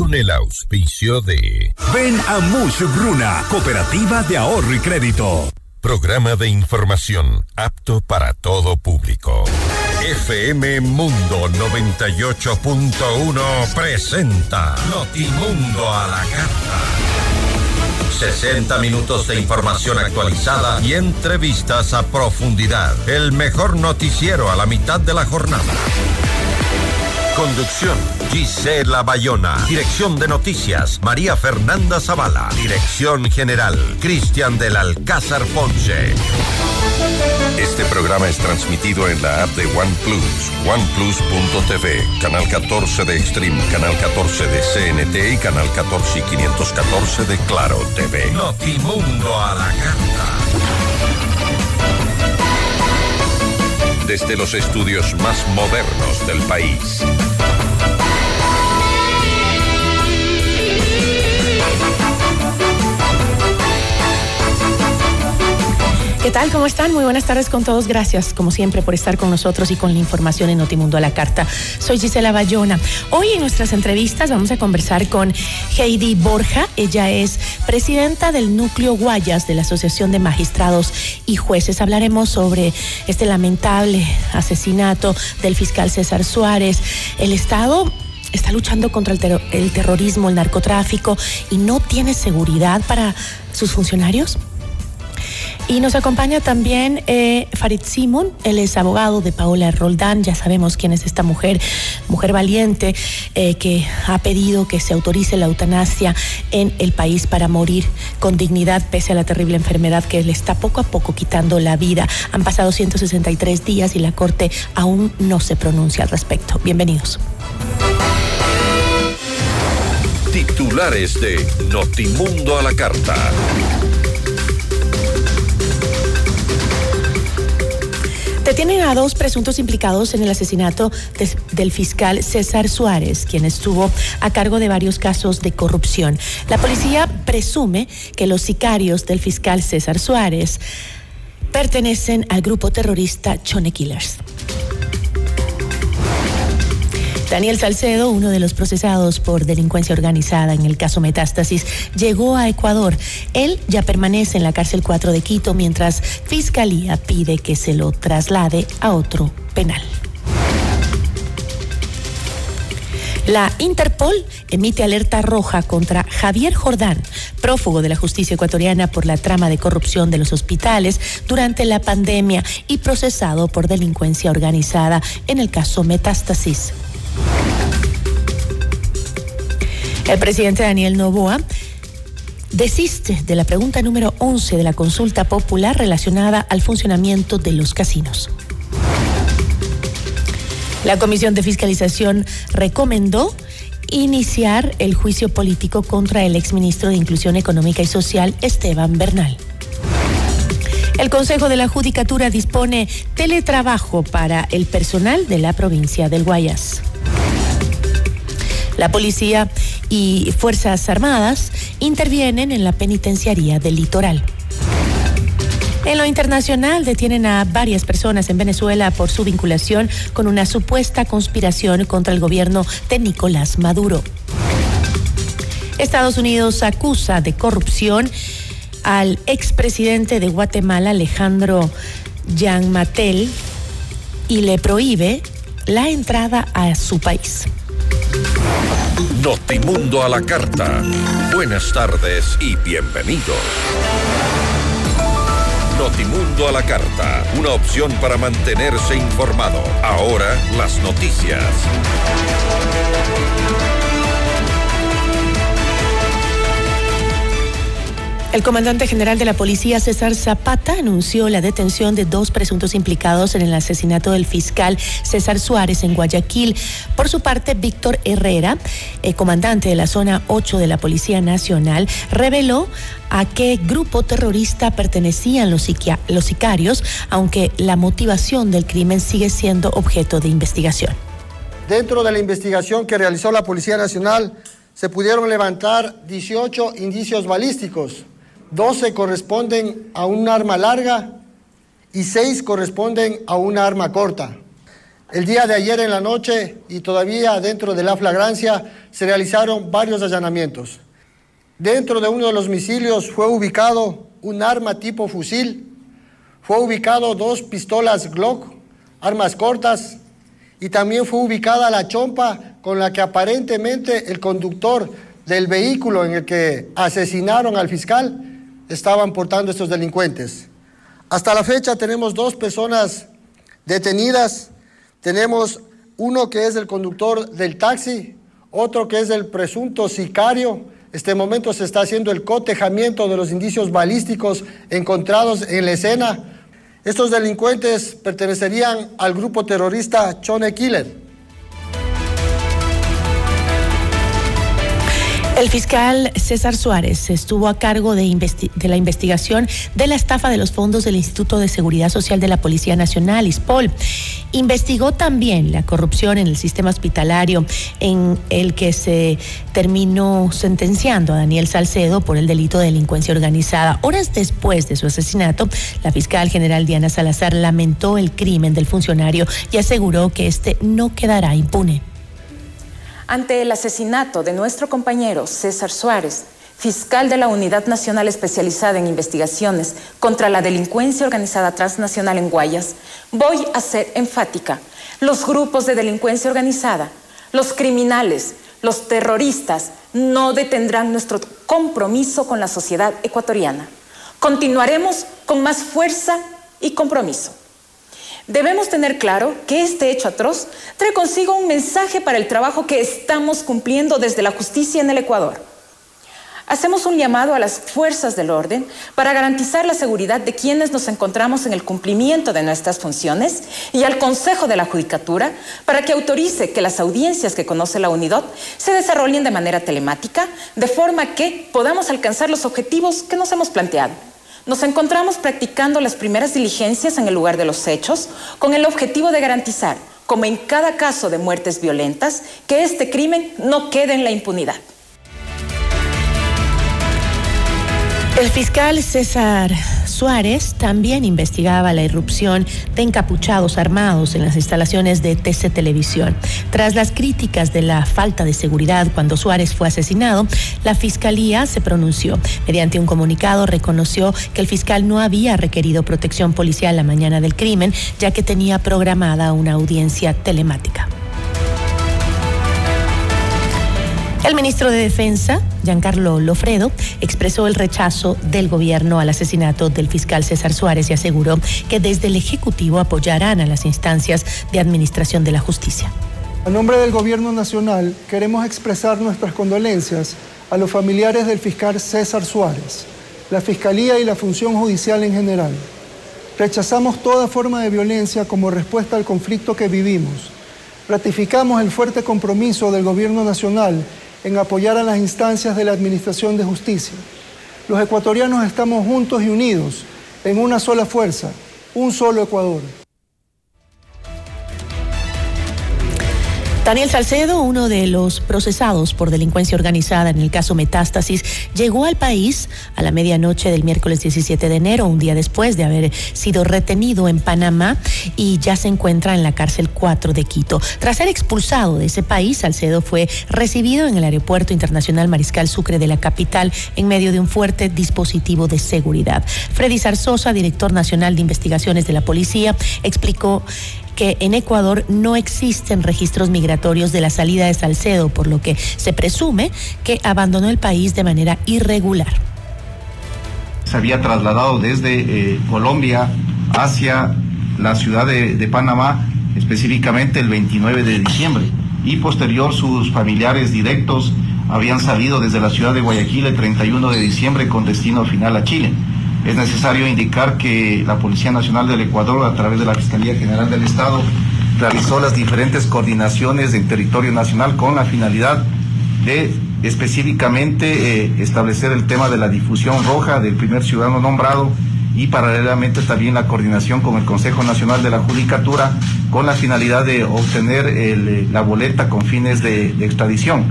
con el auspicio de Ven a Mush Bruna, Cooperativa de Ahorro y Crédito. Programa de información apto para todo público. FM Mundo 98.1 presenta Notimundo a la carta. 60 minutos de información actualizada y entrevistas a profundidad. El mejor noticiero a la mitad de la jornada. Conducción, Gisela Bayona. Dirección de noticias, María Fernanda Zavala. Dirección general, Cristian del Alcázar Ponce. Este programa es transmitido en la app de OnePlus, oneplus.tv, canal 14 de Extreme, canal 14 de CNT y canal 14 y 514 de Claro TV. Notimundo a la carta. Desde los estudios más modernos del país. ¿Qué tal? ¿Cómo están? Muy buenas tardes con todos. Gracias, como siempre, por estar con nosotros y con la información en Notimundo a la Carta. Soy Gisela Bayona. Hoy en nuestras entrevistas vamos a conversar con Heidi Borja. Ella es presidenta del Núcleo Guayas de la Asociación de Magistrados y Jueces. Hablaremos sobre este lamentable asesinato del fiscal César Suárez. El Estado está luchando contra el, el terrorismo, el narcotráfico y no tiene seguridad para sus funcionarios. Y nos acompaña también eh, Farid Simon, él es abogado de Paola Roldán, ya sabemos quién es esta mujer, mujer valiente, eh, que ha pedido que se autorice la eutanasia en el país para morir con dignidad pese a la terrible enfermedad que le está poco a poco quitando la vida. Han pasado 163 días y la Corte aún no se pronuncia al respecto. Bienvenidos. Titulares de Notimundo a la Carta. Detienen a dos presuntos implicados en el asesinato de, del fiscal César Suárez, quien estuvo a cargo de varios casos de corrupción. La policía presume que los sicarios del fiscal César Suárez pertenecen al grupo terrorista Chone Killers. Daniel Salcedo, uno de los procesados por delincuencia organizada en el caso Metástasis, llegó a Ecuador. Él ya permanece en la cárcel 4 de Quito mientras Fiscalía pide que se lo traslade a otro penal. La Interpol emite alerta roja contra Javier Jordán, prófugo de la justicia ecuatoriana por la trama de corrupción de los hospitales durante la pandemia y procesado por delincuencia organizada en el caso Metástasis. El presidente Daniel Novoa desiste de la pregunta número 11 de la consulta popular relacionada al funcionamiento de los casinos. La Comisión de Fiscalización recomendó iniciar el juicio político contra el exministro de Inclusión Económica y Social, Esteban Bernal. El Consejo de la Judicatura dispone teletrabajo para el personal de la provincia del Guayas. La policía y Fuerzas Armadas intervienen en la penitenciaría del litoral. En lo internacional detienen a varias personas en Venezuela por su vinculación con una supuesta conspiración contra el gobierno de Nicolás Maduro. Estados Unidos acusa de corrupción al expresidente de Guatemala, Alejandro Jan Matel, y le prohíbe la entrada a su país. Notimundo a la carta. Buenas tardes y bienvenidos. Notimundo a la carta, una opción para mantenerse informado. Ahora las noticias. El comandante general de la policía, César Zapata, anunció la detención de dos presuntos implicados en el asesinato del fiscal César Suárez en Guayaquil. Por su parte, Víctor Herrera, el comandante de la zona 8 de la Policía Nacional, reveló a qué grupo terrorista pertenecían los sicarios, aunque la motivación del crimen sigue siendo objeto de investigación. Dentro de la investigación que realizó la Policía Nacional, se pudieron levantar 18 indicios balísticos 12 corresponden a un arma larga y 6 corresponden a una arma corta. El día de ayer en la noche y todavía dentro de la flagrancia se realizaron varios allanamientos. Dentro de uno de los domicilios fue ubicado un arma tipo fusil, fue ubicado dos pistolas Glock, armas cortas, y también fue ubicada la chompa con la que aparentemente el conductor del vehículo en el que asesinaron al fiscal estaban portando estos delincuentes. Hasta la fecha tenemos dos personas detenidas. Tenemos uno que es el conductor del taxi, otro que es el presunto sicario. Este momento se está haciendo el cotejamiento de los indicios balísticos encontrados en la escena estos delincuentes pertenecerían al grupo terrorista Chone Killer. El fiscal César Suárez estuvo a cargo de, la investigación de la estafa de los fondos del Instituto de Seguridad Social de la Policía Nacional, ISPOL. Investigó también la corrupción en el sistema hospitalario en el que se terminó sentenciando a Daniel Salcedo por el delito de delincuencia organizada. Horas después de su asesinato, la fiscal general Diana Salazar lamentó el crimen del funcionario y aseguró que este no quedará impune ante el asesinato de nuestro compañero César Suárez, fiscal de la Unidad Nacional Especializada en Investigaciones contra la Delincuencia Organizada Transnacional en Guayas, voy a ser enfática. Los grupos de delincuencia organizada, los criminales, los terroristas no detendrán nuestro compromiso con la sociedad ecuatoriana. Continuaremos con más fuerza y compromiso. Debemos tener claro que este hecho atroz trae consigo un mensaje para el trabajo que estamos cumpliendo desde la justicia en el Ecuador. Hacemos un llamado a las fuerzas del orden para garantizar la seguridad de quienes nos encontramos en el cumplimiento de nuestras funciones y al Consejo de la Judicatura para que autorice que las audiencias que conoce la UNIDOT se desarrollen de manera telemática, de forma que podamos alcanzar los objetivos que nos hemos planteado. Nos encontramos practicando las primeras diligencias en el lugar de los hechos con el objetivo de garantizar, como en cada caso de muertes violentas, que este crimen no quede en la impunidad. El fiscal César Suárez también investigaba la irrupción de encapuchados armados en las instalaciones de TC Televisión. Tras las críticas de la falta de seguridad cuando Suárez fue asesinado, la fiscalía se pronunció. Mediante un comunicado reconoció que el fiscal no había requerido protección policial la mañana del crimen, ya que tenía programada una audiencia telemática. El ministro de Defensa, Giancarlo Lofredo, expresó el rechazo del gobierno al asesinato del fiscal César Suárez y aseguró que desde el Ejecutivo apoyarán a las instancias de administración de la justicia. A nombre del Gobierno Nacional, queremos expresar nuestras condolencias a los familiares del fiscal César Suárez, la Fiscalía y la función judicial en general. Rechazamos toda forma de violencia como respuesta al conflicto que vivimos. Ratificamos el fuerte compromiso del Gobierno Nacional en apoyar a las instancias de la Administración de Justicia. Los ecuatorianos estamos juntos y unidos en una sola fuerza, un solo Ecuador. Daniel Salcedo, uno de los procesados por delincuencia organizada en el caso Metástasis, llegó al país a la medianoche del miércoles 17 de enero, un día después de haber sido retenido en Panamá y ya se encuentra en la cárcel 4 de Quito. Tras ser expulsado de ese país, Salcedo fue recibido en el Aeropuerto Internacional Mariscal Sucre de la capital en medio de un fuerte dispositivo de seguridad. Freddy Zarzosa, director nacional de investigaciones de la policía, explicó que en Ecuador no existen registros migratorios de la salida de Salcedo, por lo que se presume que abandonó el país de manera irregular. Se había trasladado desde eh, Colombia hacia la ciudad de, de Panamá, específicamente el 29 de diciembre, y posterior sus familiares directos habían salido desde la ciudad de Guayaquil el 31 de diciembre con destino final a Chile. Es necesario indicar que la Policía Nacional del Ecuador, a través de la Fiscalía General del Estado, realizó las diferentes coordinaciones en territorio nacional con la finalidad de específicamente eh, establecer el tema de la difusión roja del primer ciudadano nombrado y paralelamente también la coordinación con el Consejo Nacional de la Judicatura con la finalidad de obtener eh, la boleta con fines de extradición.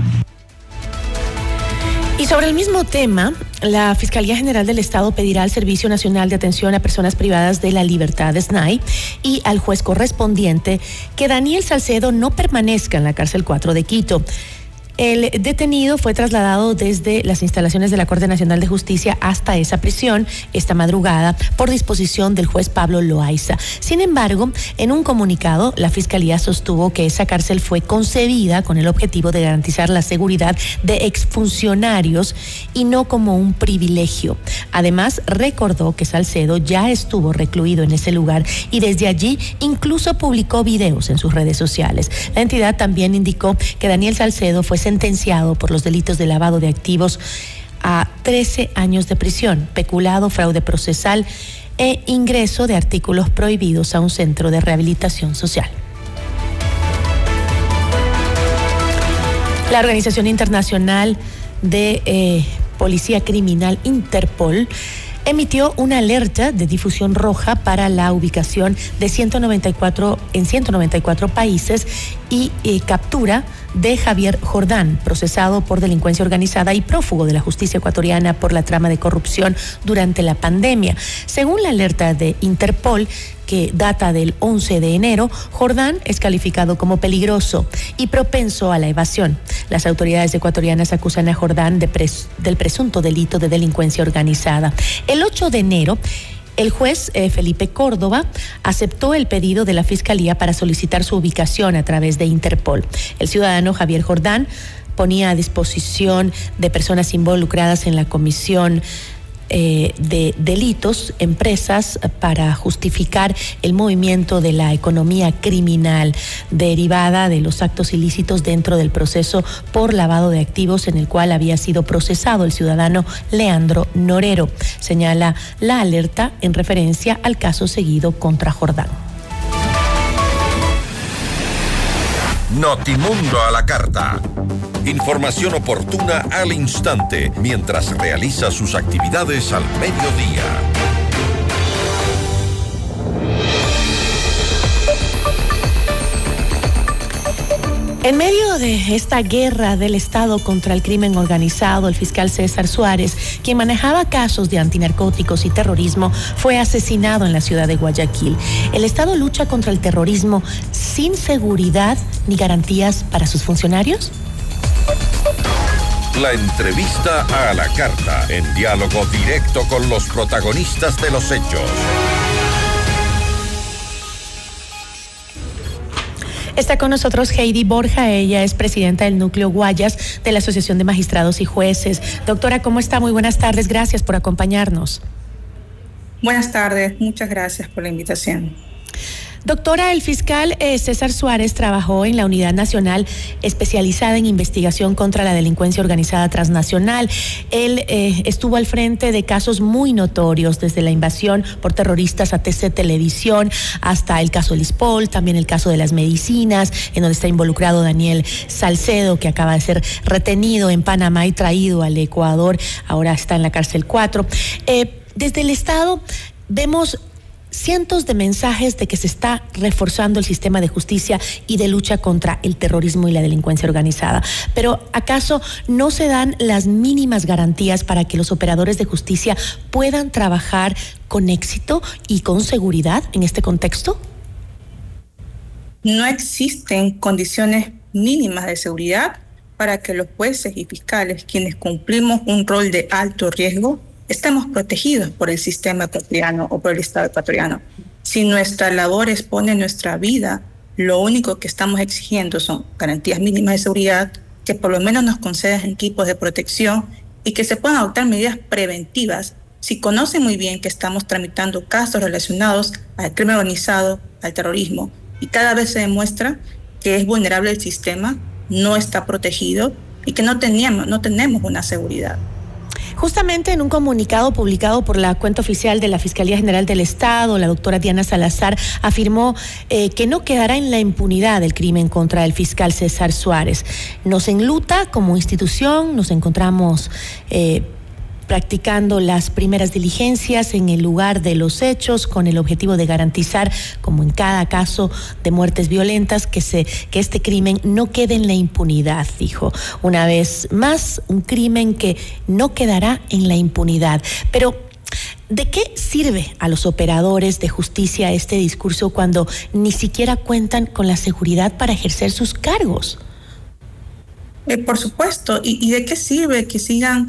Y sobre el mismo tema, la Fiscalía General del Estado pedirá al Servicio Nacional de Atención a Personas Privadas de la Libertad, SNAI, y al juez correspondiente que Daniel Salcedo no permanezca en la cárcel 4 de Quito. El detenido fue trasladado desde las instalaciones de la Corte Nacional de Justicia hasta esa prisión esta madrugada por disposición del juez Pablo Loaiza. Sin embargo, en un comunicado, la Fiscalía sostuvo que esa cárcel fue concebida con el objetivo de garantizar la seguridad de exfuncionarios y no como un privilegio. Además, recordó que Salcedo ya estuvo recluido en ese lugar y desde allí incluso publicó videos en sus redes sociales. La entidad también indicó que Daniel Salcedo fue sentenciado por los delitos de lavado de activos a 13 años de prisión, peculado, fraude procesal e ingreso de artículos prohibidos a un centro de rehabilitación social. La Organización Internacional de eh, Policía Criminal Interpol emitió una alerta de difusión roja para la ubicación de 194 en 194 países y eh, captura de Javier Jordán, procesado por delincuencia organizada y prófugo de la justicia ecuatoriana por la trama de corrupción durante la pandemia. Según la alerta de Interpol, que data del 11 de enero, Jordán es calificado como peligroso y propenso a la evasión. Las autoridades ecuatorianas acusan a Jordán del presunto delito de delincuencia organizada. El 8 de enero, el juez eh, Felipe Córdoba aceptó el pedido de la Fiscalía para solicitar su ubicación a través de Interpol. El ciudadano Javier Jordán ponía a disposición de personas involucradas en la comisión eh, de delitos, empresas, para justificar el movimiento de la economía criminal derivada de los actos ilícitos dentro del proceso por lavado de activos en el cual había sido procesado el ciudadano Leandro Norero. Señala la alerta en referencia al caso seguido contra Jordán. Notimundo a la carta. Información oportuna al instante mientras realiza sus actividades al mediodía. En medio de esta guerra del Estado contra el crimen organizado, el fiscal César Suárez, quien manejaba casos de antinarcóticos y terrorismo, fue asesinado en la ciudad de Guayaquil. ¿El Estado lucha contra el terrorismo sin seguridad ni garantías para sus funcionarios? La entrevista a la carta, en diálogo directo con los protagonistas de los hechos. Está con nosotros Heidi Borja, ella es presidenta del núcleo Guayas de la Asociación de Magistrados y Jueces. Doctora, ¿cómo está? Muy buenas tardes, gracias por acompañarnos. Buenas tardes, muchas gracias por la invitación. Doctora, el fiscal eh, César Suárez trabajó en la Unidad Nacional especializada en investigación contra la delincuencia organizada transnacional. Él eh, estuvo al frente de casos muy notorios, desde la invasión por terroristas a TC Televisión hasta el caso Lispol, también el caso de las medicinas, en donde está involucrado Daniel Salcedo, que acaba de ser retenido en Panamá y traído al Ecuador, ahora está en la cárcel 4. Eh, desde el Estado vemos cientos de mensajes de que se está reforzando el sistema de justicia y de lucha contra el terrorismo y la delincuencia organizada. Pero ¿acaso no se dan las mínimas garantías para que los operadores de justicia puedan trabajar con éxito y con seguridad en este contexto? No existen condiciones mínimas de seguridad para que los jueces y fiscales, quienes cumplimos un rol de alto riesgo, estamos protegidos por el sistema ecuatoriano o por el Estado ecuatoriano. Si nuestra labor expone nuestra vida, lo único que estamos exigiendo son garantías mínimas de seguridad, que por lo menos nos concedan equipos de protección y que se puedan adoptar medidas preventivas si conocen muy bien que estamos tramitando casos relacionados al crimen organizado, al terrorismo, y cada vez se demuestra que es vulnerable el sistema, no está protegido y que no, teníamos, no tenemos una seguridad. Justamente en un comunicado publicado por la cuenta oficial de la Fiscalía General del Estado, la doctora Diana Salazar afirmó eh, que no quedará en la impunidad el crimen contra el fiscal César Suárez. Nos enluta como institución, nos encontramos... Eh, practicando las primeras diligencias en el lugar de los hechos con el objetivo de garantizar, como en cada caso de muertes violentas, que, se, que este crimen no quede en la impunidad, dijo. Una vez más, un crimen que no quedará en la impunidad. Pero ¿De qué sirve a los operadores de justicia este discurso cuando ni siquiera cuentan con la seguridad para ejercer sus cargos? Eh, por supuesto, ¿Y, de qué sirve que sigan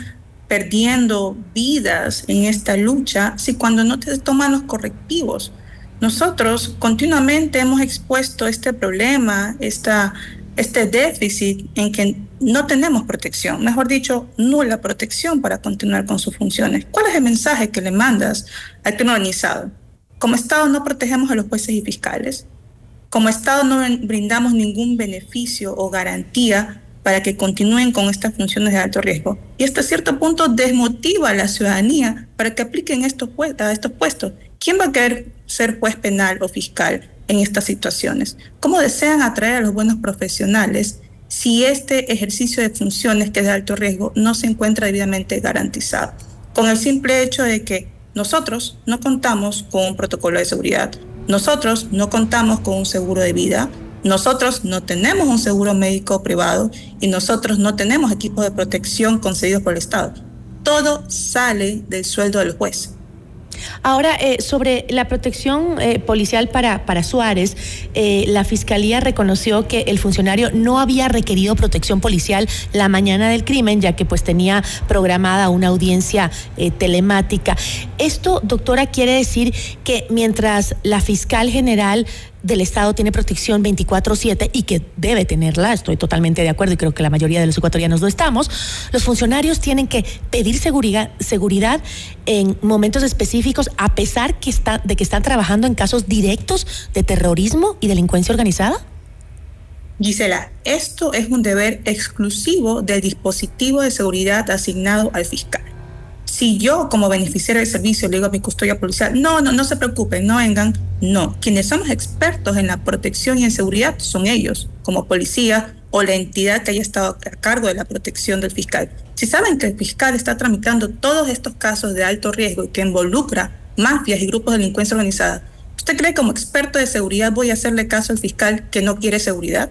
perdiendo vidas en esta lucha si cuando no te toman los correctivos? Nosotros continuamente hemos expuesto este problema, esta este déficit en que no tenemos protección, mejor dicho, nula protección para continuar con sus funciones. ¿Cuál es el mensaje que le mandas al crimen organizado? Como Estado no protegemos a los jueces y fiscales. Como Estado no brindamos ningún beneficio o garantía para que continúen con estas funciones de alto riesgo. Y hasta cierto punto desmotiva a la ciudadanía para que apliquen estos, a estos puestos. ¿Quién va a querer ser juez penal o fiscal en estas situaciones. ¿Cómo desean atraer a los buenos profesionales si este ejercicio de funciones que es de alto riesgo no se encuentra debidamente garantizado? Con el simple hecho de que nosotros no contamos con un protocolo de seguridad, nosotros no contamos con un seguro de vida, nosotros no tenemos un seguro médico privado y nosotros no tenemos equipos de protección concedidos por el Estado. Todo sale del sueldo del juez. Ahora, eh, sobre la protección eh, policial para, para Suárez, eh, la Fiscalía reconoció que el funcionario no había requerido protección policial la mañana del crimen, ya que pues tenía programada una audiencia telemática. Esto, doctora, quiere decir que mientras la fiscal general del Estado tiene protección 24/7 y que debe tenerla, estoy totalmente de acuerdo y creo que la mayoría de los ecuatorianos lo estamos, los funcionarios tienen que pedir seguridad, en momentos específicos a pesar que está, de que están trabajando en casos directos de terrorismo y delincuencia organizada? Gisela, esto es un deber exclusivo del dispositivo de seguridad asignado al fiscal si yo como beneficiario del servicio le digo a mi custodia policial, no, no, no se preocupen, no vengan, no. Quienes son los expertos en la protección y en seguridad son ellos, como policía o la entidad que haya estado a cargo de la protección del fiscal. Si saben que el fiscal está tramitando todos estos casos de alto riesgo y que involucra mafias y grupos de delincuencia organizada, ¿usted cree como experto de seguridad voy a hacerle caso al fiscal que no quiere seguridad?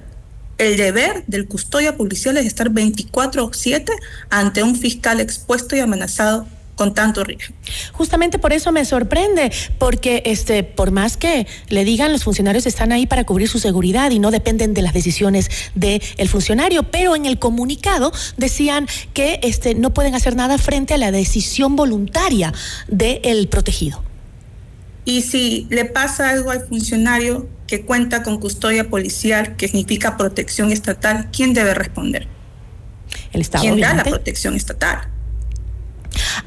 El deber del custodia policial es estar 24/7 ante un fiscal expuesto y amenazado con tanto riesgo. Justamente por eso me sorprende, porque este, por más que le digan, los funcionarios están ahí para cubrir su seguridad y no dependen de las decisiones del funcionario, pero en el comunicado decían que este, no pueden hacer nada frente a la decisión voluntaria del protegido. Y si le pasa algo al funcionario que cuenta con custodia policial, que significa protección estatal, ¿quién debe responder? El Estado. ¿Quién da la protección estatal?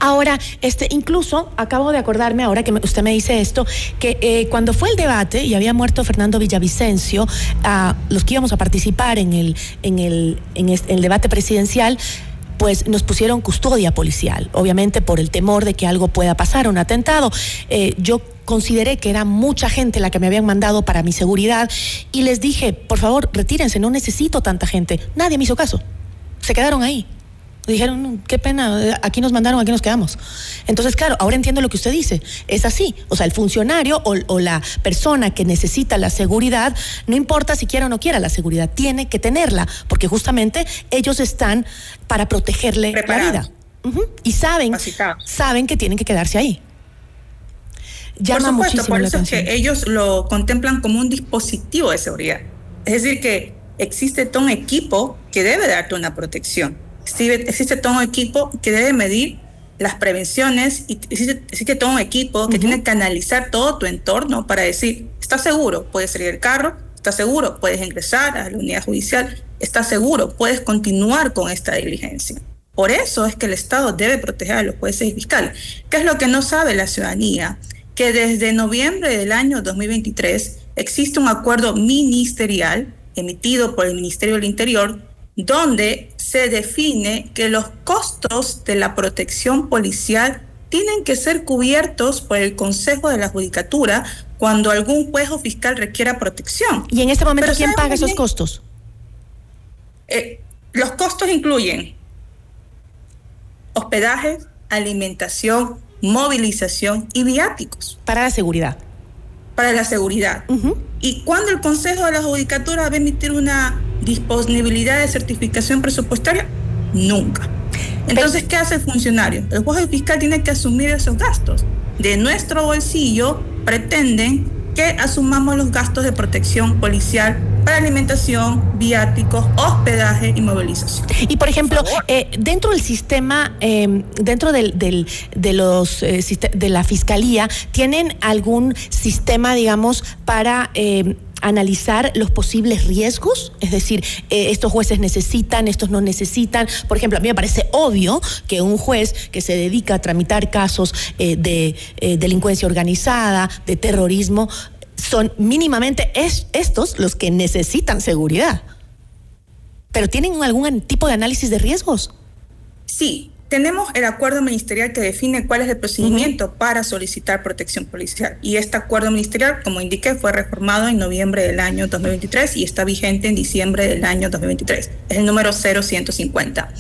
Ahora, este, incluso acabo de acordarme ahora que usted me dice esto, que eh, cuando fue el debate y había muerto Fernando Villavicencio, a los que íbamos a participar en el, en el, en el debate presidencial, pues nos pusieron custodia policial, obviamente por el temor de que algo pueda pasar, un atentado. Eh, yo consideré que era mucha gente la que me habían mandado para mi seguridad y les dije, por favor, retírense, no necesito tanta gente. Nadie me hizo caso. Se quedaron ahí. Dijeron, qué pena, aquí nos mandaron, aquí nos quedamos. Entonces, claro, ahora entiendo lo que usted dice. Es así. O sea, el funcionario o, la persona que necesita la seguridad, no importa si quiera o no quiera la seguridad, tiene que tenerla, porque justamente ellos están para protegerle la vida. Y saben, saben que tienen que quedarse ahí. Llama por supuesto, por eso es que ellos lo contemplan como un dispositivo de seguridad. Es decir, que existe todo un equipo que debe darte una protección existe todo un equipo que debe medir las prevenciones y existe, todo un equipo que tiene que analizar todo tu entorno para decir, ¿estás seguro? Puedes salir del carro, ¿estás seguro? Puedes ingresar a la unidad judicial, ¿estás seguro? Puedes continuar con esta diligencia. Por eso es que el Estado debe proteger a los jueces y fiscales. ¿Qué es lo que no sabe la ciudadanía? Que desde noviembre del año 2023 existe un acuerdo ministerial emitido por el Ministerio del Interior donde se define que los costos de la protección policial tienen que ser cubiertos por el Consejo de la Judicatura cuando algún juez o fiscal requiera protección. ¿Y en este momento quién paga esos costos? Eh, los costos incluyen hospedaje, alimentación, movilización y viáticos. Para la seguridad. Para la seguridad. Y cuando el Consejo de la Judicatura va a emitir una disponibilidad de certificación presupuestaria, nunca. Entonces, ¿qué hace el funcionario? El juez fiscal tiene que asumir esos gastos. De nuestro bolsillo pretenden que asumamos los gastos de protección policial para alimentación, viáticos, hospedaje y movilización. Y por ejemplo, eh, dentro del sistema, em, dentro del, de los eh, de la fiscalía, ¿tienen algún sistema, digamos, para em, analizar los posibles riesgos, es decir, eh, estos jueces necesitan, estos no necesitan. Por ejemplo, a mí me parece obvio que un juez que se dedica a tramitar casos eh, de eh, delincuencia organizada, de terrorismo, son mínimamente estos los que necesitan seguridad. Pero ¿tienen algún tipo de análisis de riesgos? Sí, tenemos el acuerdo ministerial que define cuál es el procedimiento para solicitar protección policial. Y este acuerdo ministerial, como indiqué, fue reformado en noviembre del año 2023 y está vigente en diciembre del año 2023. Es el número 0150.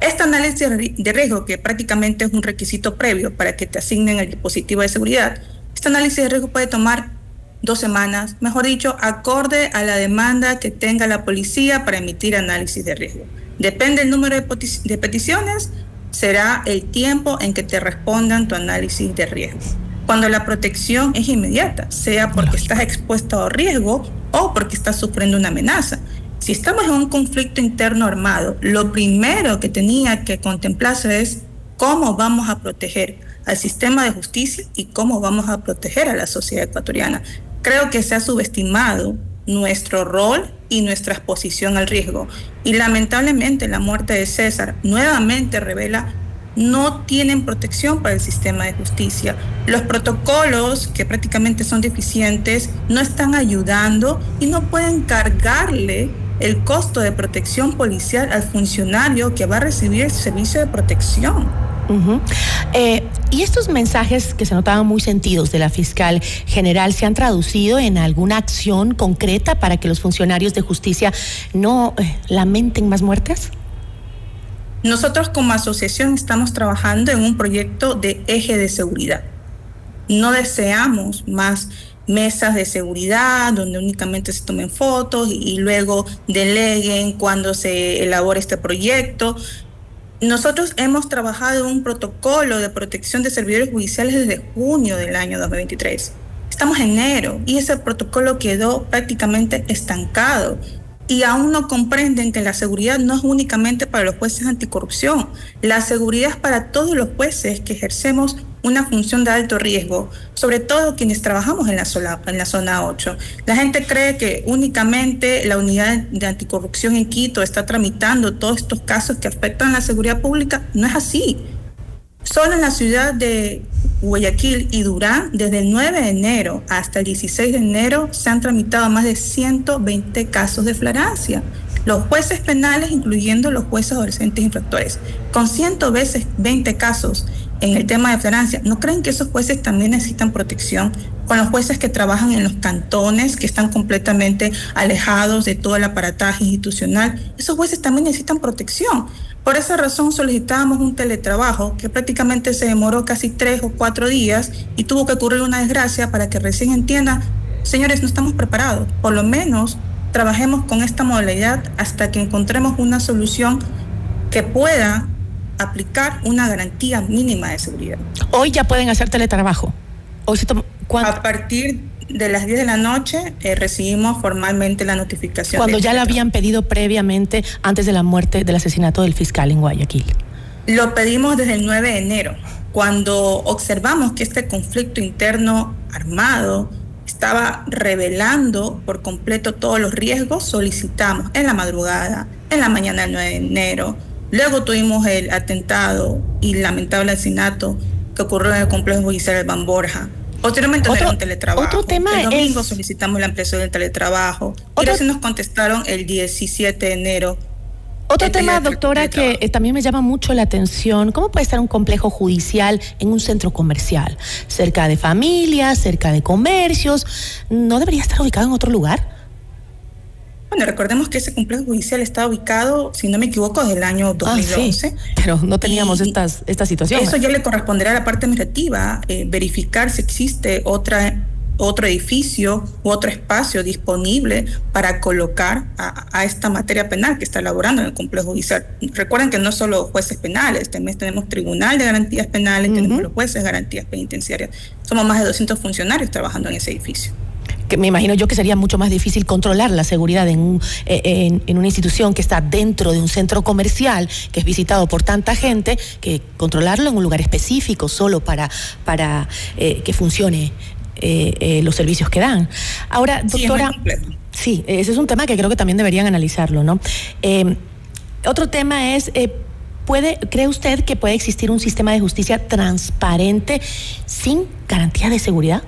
Este análisis de riesgo, que prácticamente es un requisito previo para que te asignen el dispositivo de seguridad, este análisis de riesgo puede tomar dos semanas, mejor dicho, acorde a la demanda que tenga la policía para emitir análisis de riesgo. Depende del número de, peticiones, será el tiempo en que te respondan tu análisis de riesgo. Cuando la protección es inmediata, sea porque estás expuesto a riesgo o porque estás sufriendo una amenaza. Si estamos en un conflicto interno armado, lo primero que tenía que contemplarse es cómo vamos a proteger al sistema de justicia y cómo vamos a proteger a la sociedad ecuatoriana. Creo que se ha subestimado nuestro rol y nuestra exposición al riesgo. Y lamentablemente la muerte de César nuevamente revela no tienen protección para el sistema de justicia. Los protocolos, que prácticamente son deficientes, no están ayudando y no pueden cargarle el costo de protección policial al funcionario que va a recibir el servicio de protección. Eh, ¿Y estos mensajes que se notaban muy sentidos de la fiscal general se han traducido en alguna acción concreta para que los funcionarios de justicia no eh, lamenten más muertes? Nosotros como asociación estamos trabajando en un proyecto de eje de seguridad. No deseamos más mesas de seguridad donde únicamente se tomen fotos y, luego deleguen cuando se elabore este proyecto. Nosotros hemos trabajado un protocolo de protección de servidores judiciales desde junio del año 2023. Estamos en enero y ese protocolo quedó prácticamente estancado y aún no comprenden que la seguridad no es únicamente para los jueces anticorrupción, la seguridad es para todos los jueces que ejercemos una función de alto riesgo, sobre todo quienes trabajamos en la, zona, en la zona 8. La gente cree que únicamente la unidad de anticorrupción en Quito está tramitando todos estos casos que afectan la seguridad pública. No es así. Solo en la ciudad de Guayaquil y Durán, desde el 9 de enero hasta el 16 de enero, se han tramitado más de 120 casos de flagrancia. Los jueces penales, incluyendo los jueces adolescentes infractores, con 120 casos en el tema de flagrancia, ¿no creen que esos jueces también necesitan protección? Con los jueces que trabajan en los cantones, que están completamente alejados de todo el aparataje institucional, esos jueces también necesitan protección. Por esa razón solicitábamos un teletrabajo que prácticamente se demoró casi tres o cuatro días y tuvo que ocurrir una desgracia para que recién entienda, señores, no estamos preparados. Por lo menos trabajemos con esta modalidad hasta que encontremos una solución que pueda aplicar una garantía mínima de seguridad. Hoy ya pueden hacer teletrabajo. Hoy se A partir de las 10 de la noche eh, recibimos formalmente la notificación. Cuando ya la habían pedido previamente antes de la muerte del asesinato del fiscal en Guayaquil. Lo pedimos desde el 9 de enero, cuando observamos que este conflicto interno armado estaba revelando por completo todos los riesgos, solicitamos en la madrugada, en la mañana del 9 de enero, Luego tuvimos el atentado y lamentable asesinato que ocurrió en el complejo judicial de Ban Borja. Posteriormente otro, un teletrabajo. Otro tema el domingo solicitamos la ampliación del teletrabajo. Y se nos contestaron el 17 de enero. Otro tema, doctora, que eh, también me llama mucho la atención, ¿cómo puede estar un complejo judicial en un centro comercial? Cerca de familias, cerca de comercios, ¿no debería estar ubicado en otro lugar? Bueno, recordemos que ese complejo judicial está ubicado, si no me equivoco, desde el año 2011. Ah, pero no teníamos estas, esta situación. Eso ya le corresponderá a la parte administrativa eh, verificar si existe otra otro edificio u otro espacio disponible para colocar a, esta materia penal que está elaborando en el complejo judicial. Recuerden que no solo jueces penales, también tenemos tribunal de garantías penales, tenemos los jueces de garantías penitenciarias. Somos más de 200 funcionarios trabajando en ese edificio que me imagino yo que sería mucho más difícil controlar la seguridad en, un, eh, en, una institución que está dentro de un centro comercial, que es visitado por tanta gente, que controlarlo en un lugar específico solo para, para eh, que funcione eh, eh, los servicios que dan. Ahora, doctora, sí, ese es un tema que creo que también deberían analizarlo, ¿no? Otro tema es, ¿puede, ¿cree usted que puede existir un sistema de justicia transparente sin garantía de seguridad?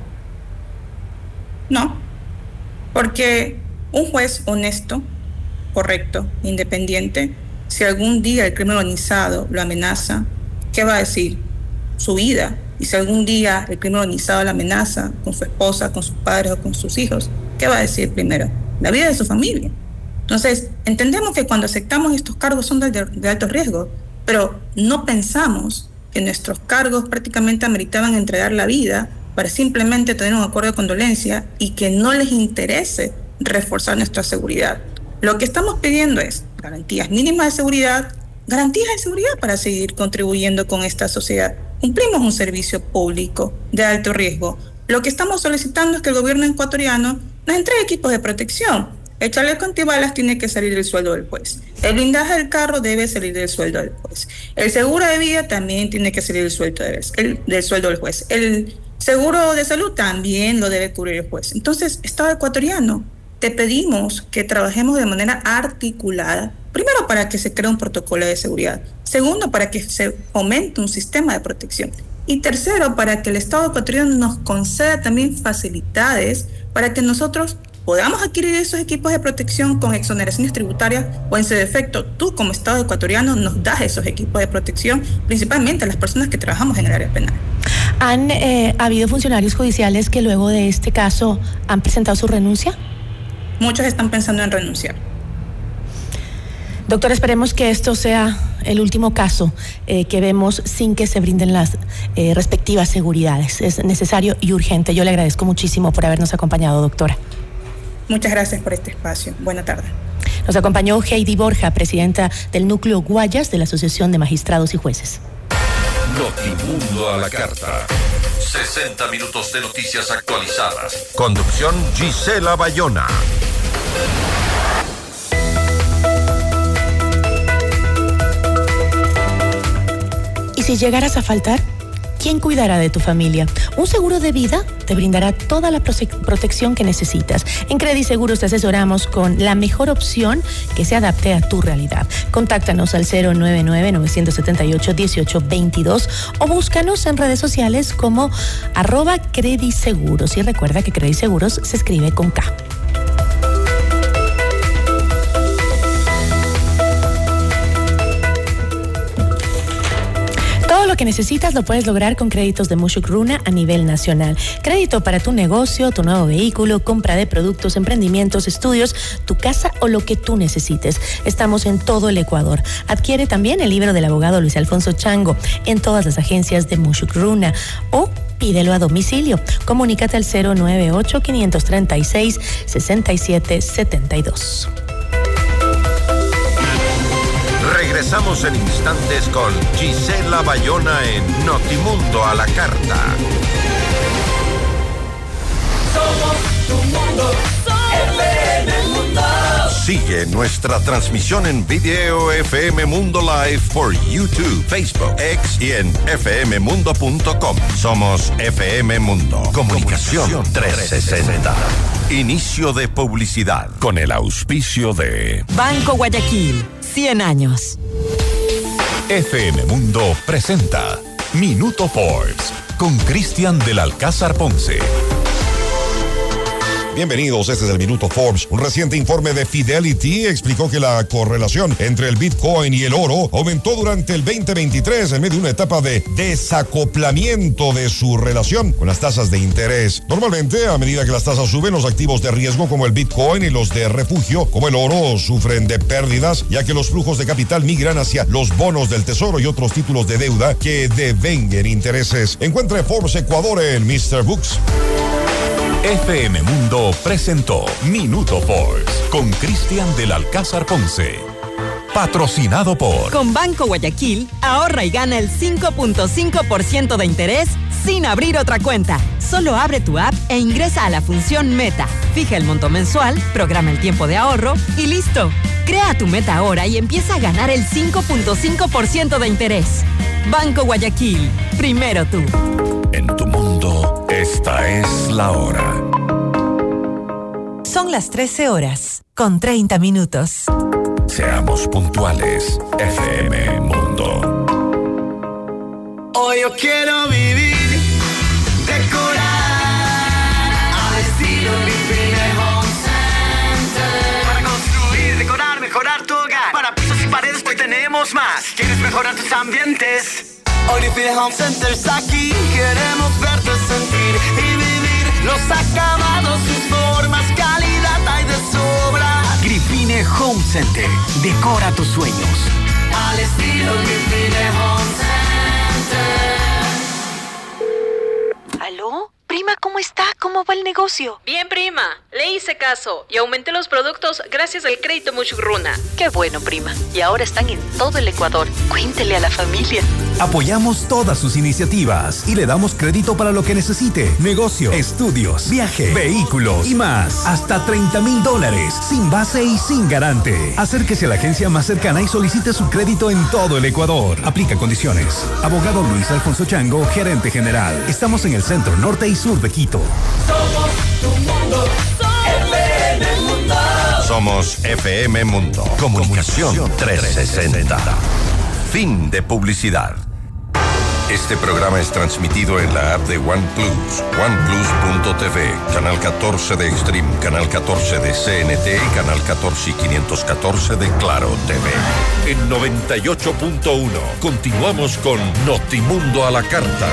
No, porque un juez honesto, correcto, independiente, si algún día el crimen organizado lo amenaza, ¿qué va a decir? Su vida, y si algún día el crimen organizado la amenaza con su esposa, con sus padres o con sus hijos, ¿qué va a decir primero? La vida de su familia. Entonces, entendemos que cuando aceptamos estos cargos son de, alto riesgo, pero no pensamos que nuestros cargos prácticamente ameritaban entregar la vida para simplemente tener un acuerdo de condolencia y que no les interese reforzar nuestra seguridad. Lo que estamos pidiendo es garantías mínimas de seguridad, garantías de seguridad para seguir contribuyendo con esta sociedad cumplimos un servicio público de alto riesgo. Lo que estamos solicitando es que el gobierno ecuatoriano nos entregue equipos de protección. El chaleco antibalas tiene que salir del sueldo del juez. El blindaje del carro debe salir del sueldo del juez. El seguro de vida también tiene que salir del sueldo del, juez. El seguro de salud también lo debe cubrir el juez. Entonces, Estado ecuatoriano, te pedimos que trabajemos de manera articulada, primero para que se cree un protocolo de seguridad, segundo para que se fomente un sistema de protección y tercero para que el Estado ecuatoriano nos conceda también facilidades para que nosotros podamos adquirir esos equipos de protección con exoneraciones tributarias o en su defecto tú como Estado ecuatoriano nos das esos equipos de protección principalmente a las personas que trabajamos en el área penal. ¿Han eh, habido funcionarios judiciales que luego de este caso han presentado su renuncia? muchos están pensando en renunciar. Doctor, esperemos que esto sea el último caso eh, que vemos sin que se brinden las eh, respectivas seguridades. Es necesario y urgente. Yo le agradezco muchísimo por habernos acompañado, doctora. Muchas gracias por este espacio. Buena tarde. Nos acompañó Heidi Borja, presidenta del Núcleo Guayas de la Asociación de Magistrados y Jueces. Notimundo a la carta. 60 minutos de noticias actualizadas. Conducción Gisela Bayona. ¿Y si llegaras a faltar? ¿Quién cuidará de tu familia? Un seguro de vida te brindará toda la protección que necesitas. En Credit Seguros te asesoramos con la mejor opción que se adapte a tu realidad. Contáctanos al 099-978-1822 o búscanos en redes sociales como arroba Credit Seguros. Y recuerda que Credit Seguros se escribe con K. Lo que necesitas lo puedes lograr con créditos de Mushuk Runa a nivel nacional. Crédito para tu negocio, tu nuevo vehículo, compra de productos, emprendimientos, estudios, tu casa o lo que tú necesites. Estamos en todo el Ecuador. Adquiere también el libro del abogado Luis Alfonso Chango en todas las agencias de Mushuk Runa o pídelo a domicilio. Comunícate al 098 536 6772. Regresamos en instantes con Gisela Bayona en Notimundo a la Carta. Sigue nuestra transmisión en video FM Mundo Live por YouTube, Facebook, X y en fmmundo.com. Somos FM Mundo. Comunicación 360. Inicio de publicidad con el auspicio de Banco Guayaquil. 100 años. FM Mundo presenta Minuto Forbes con Cristian del Alcázar Ponce. Bienvenidos, este es el Minuto Forbes. Un reciente informe de Fidelity explicó que la correlación entre el Bitcoin y el oro aumentó durante el 2023 en medio de una etapa de desacoplamiento de su relación con las tasas de interés. Normalmente, a medida que las tasas suben, los activos de riesgo como el Bitcoin y los de refugio como el oro sufren de pérdidas, ya que los flujos de capital migran hacia los bonos del tesoro y otros títulos de deuda que devenguen intereses. Encuentre Forbes Ecuador en Mr. Books. FM Mundo presentó Minuto Forbes con Cristian del Alcázar Ponce. Patrocinado por. Con Banco Guayaquil, ahorra y gana el 5.5% de interés sin abrir otra cuenta. Solo abre tu app e ingresa a la función Meta. Fija el monto mensual, programa el tiempo de ahorro y listo. Crea tu meta ahora y empieza a ganar el 5.5% de interés. Banco Guayaquil, primero tú. En tu mundo, esta es la hora. Son las 13 horas, con 30 minutos. Seamos puntuales, FM Mundo. Hoy yo quiero vivir, decorar, al estilo Home Center. Para construir, decorar, mejorar tu hogar. Para pisos y paredes, hoy tenemos más. ¿Quieres mejorar tus ambientes? Hoy Living Home Center está aquí. Queremos verte los acabados, sus formas, calidad hay de sobra. Grifine Home Center. Decora tus sueños. Al estilo Grifine Home Center. ¿Aló? Prima, ¿cómo está? ¿Cómo va el negocio? Bien, prima. Le hice caso y aumenté los productos gracias al crédito Muchugruna. Qué bueno, prima. Y ahora están en todo el Ecuador. Cuéntele a la familia. Apoyamos todas sus iniciativas y le damos crédito para lo que necesite. Negocio, estudios, viaje, vehículos y más. Hasta 30 mil dólares, sin base y sin garante. Acérquese a la agencia más cercana y solicite su crédito en todo el Ecuador. Aplica condiciones. Abogado Luis Alfonso Chango, gerente general. Estamos en el centro norte y sur de Quito. Somos tu mundo. FM Mundo. Somos FM Mundo. Comunicación 360. Fin de publicidad. Este programa es transmitido en la app de OnePlus, oneplus.tv, canal 14 de Extreme, canal 14 de CNT y canal 14 y 514 de Claro TV. En 98.1 continuamos con Notimundo a la carta.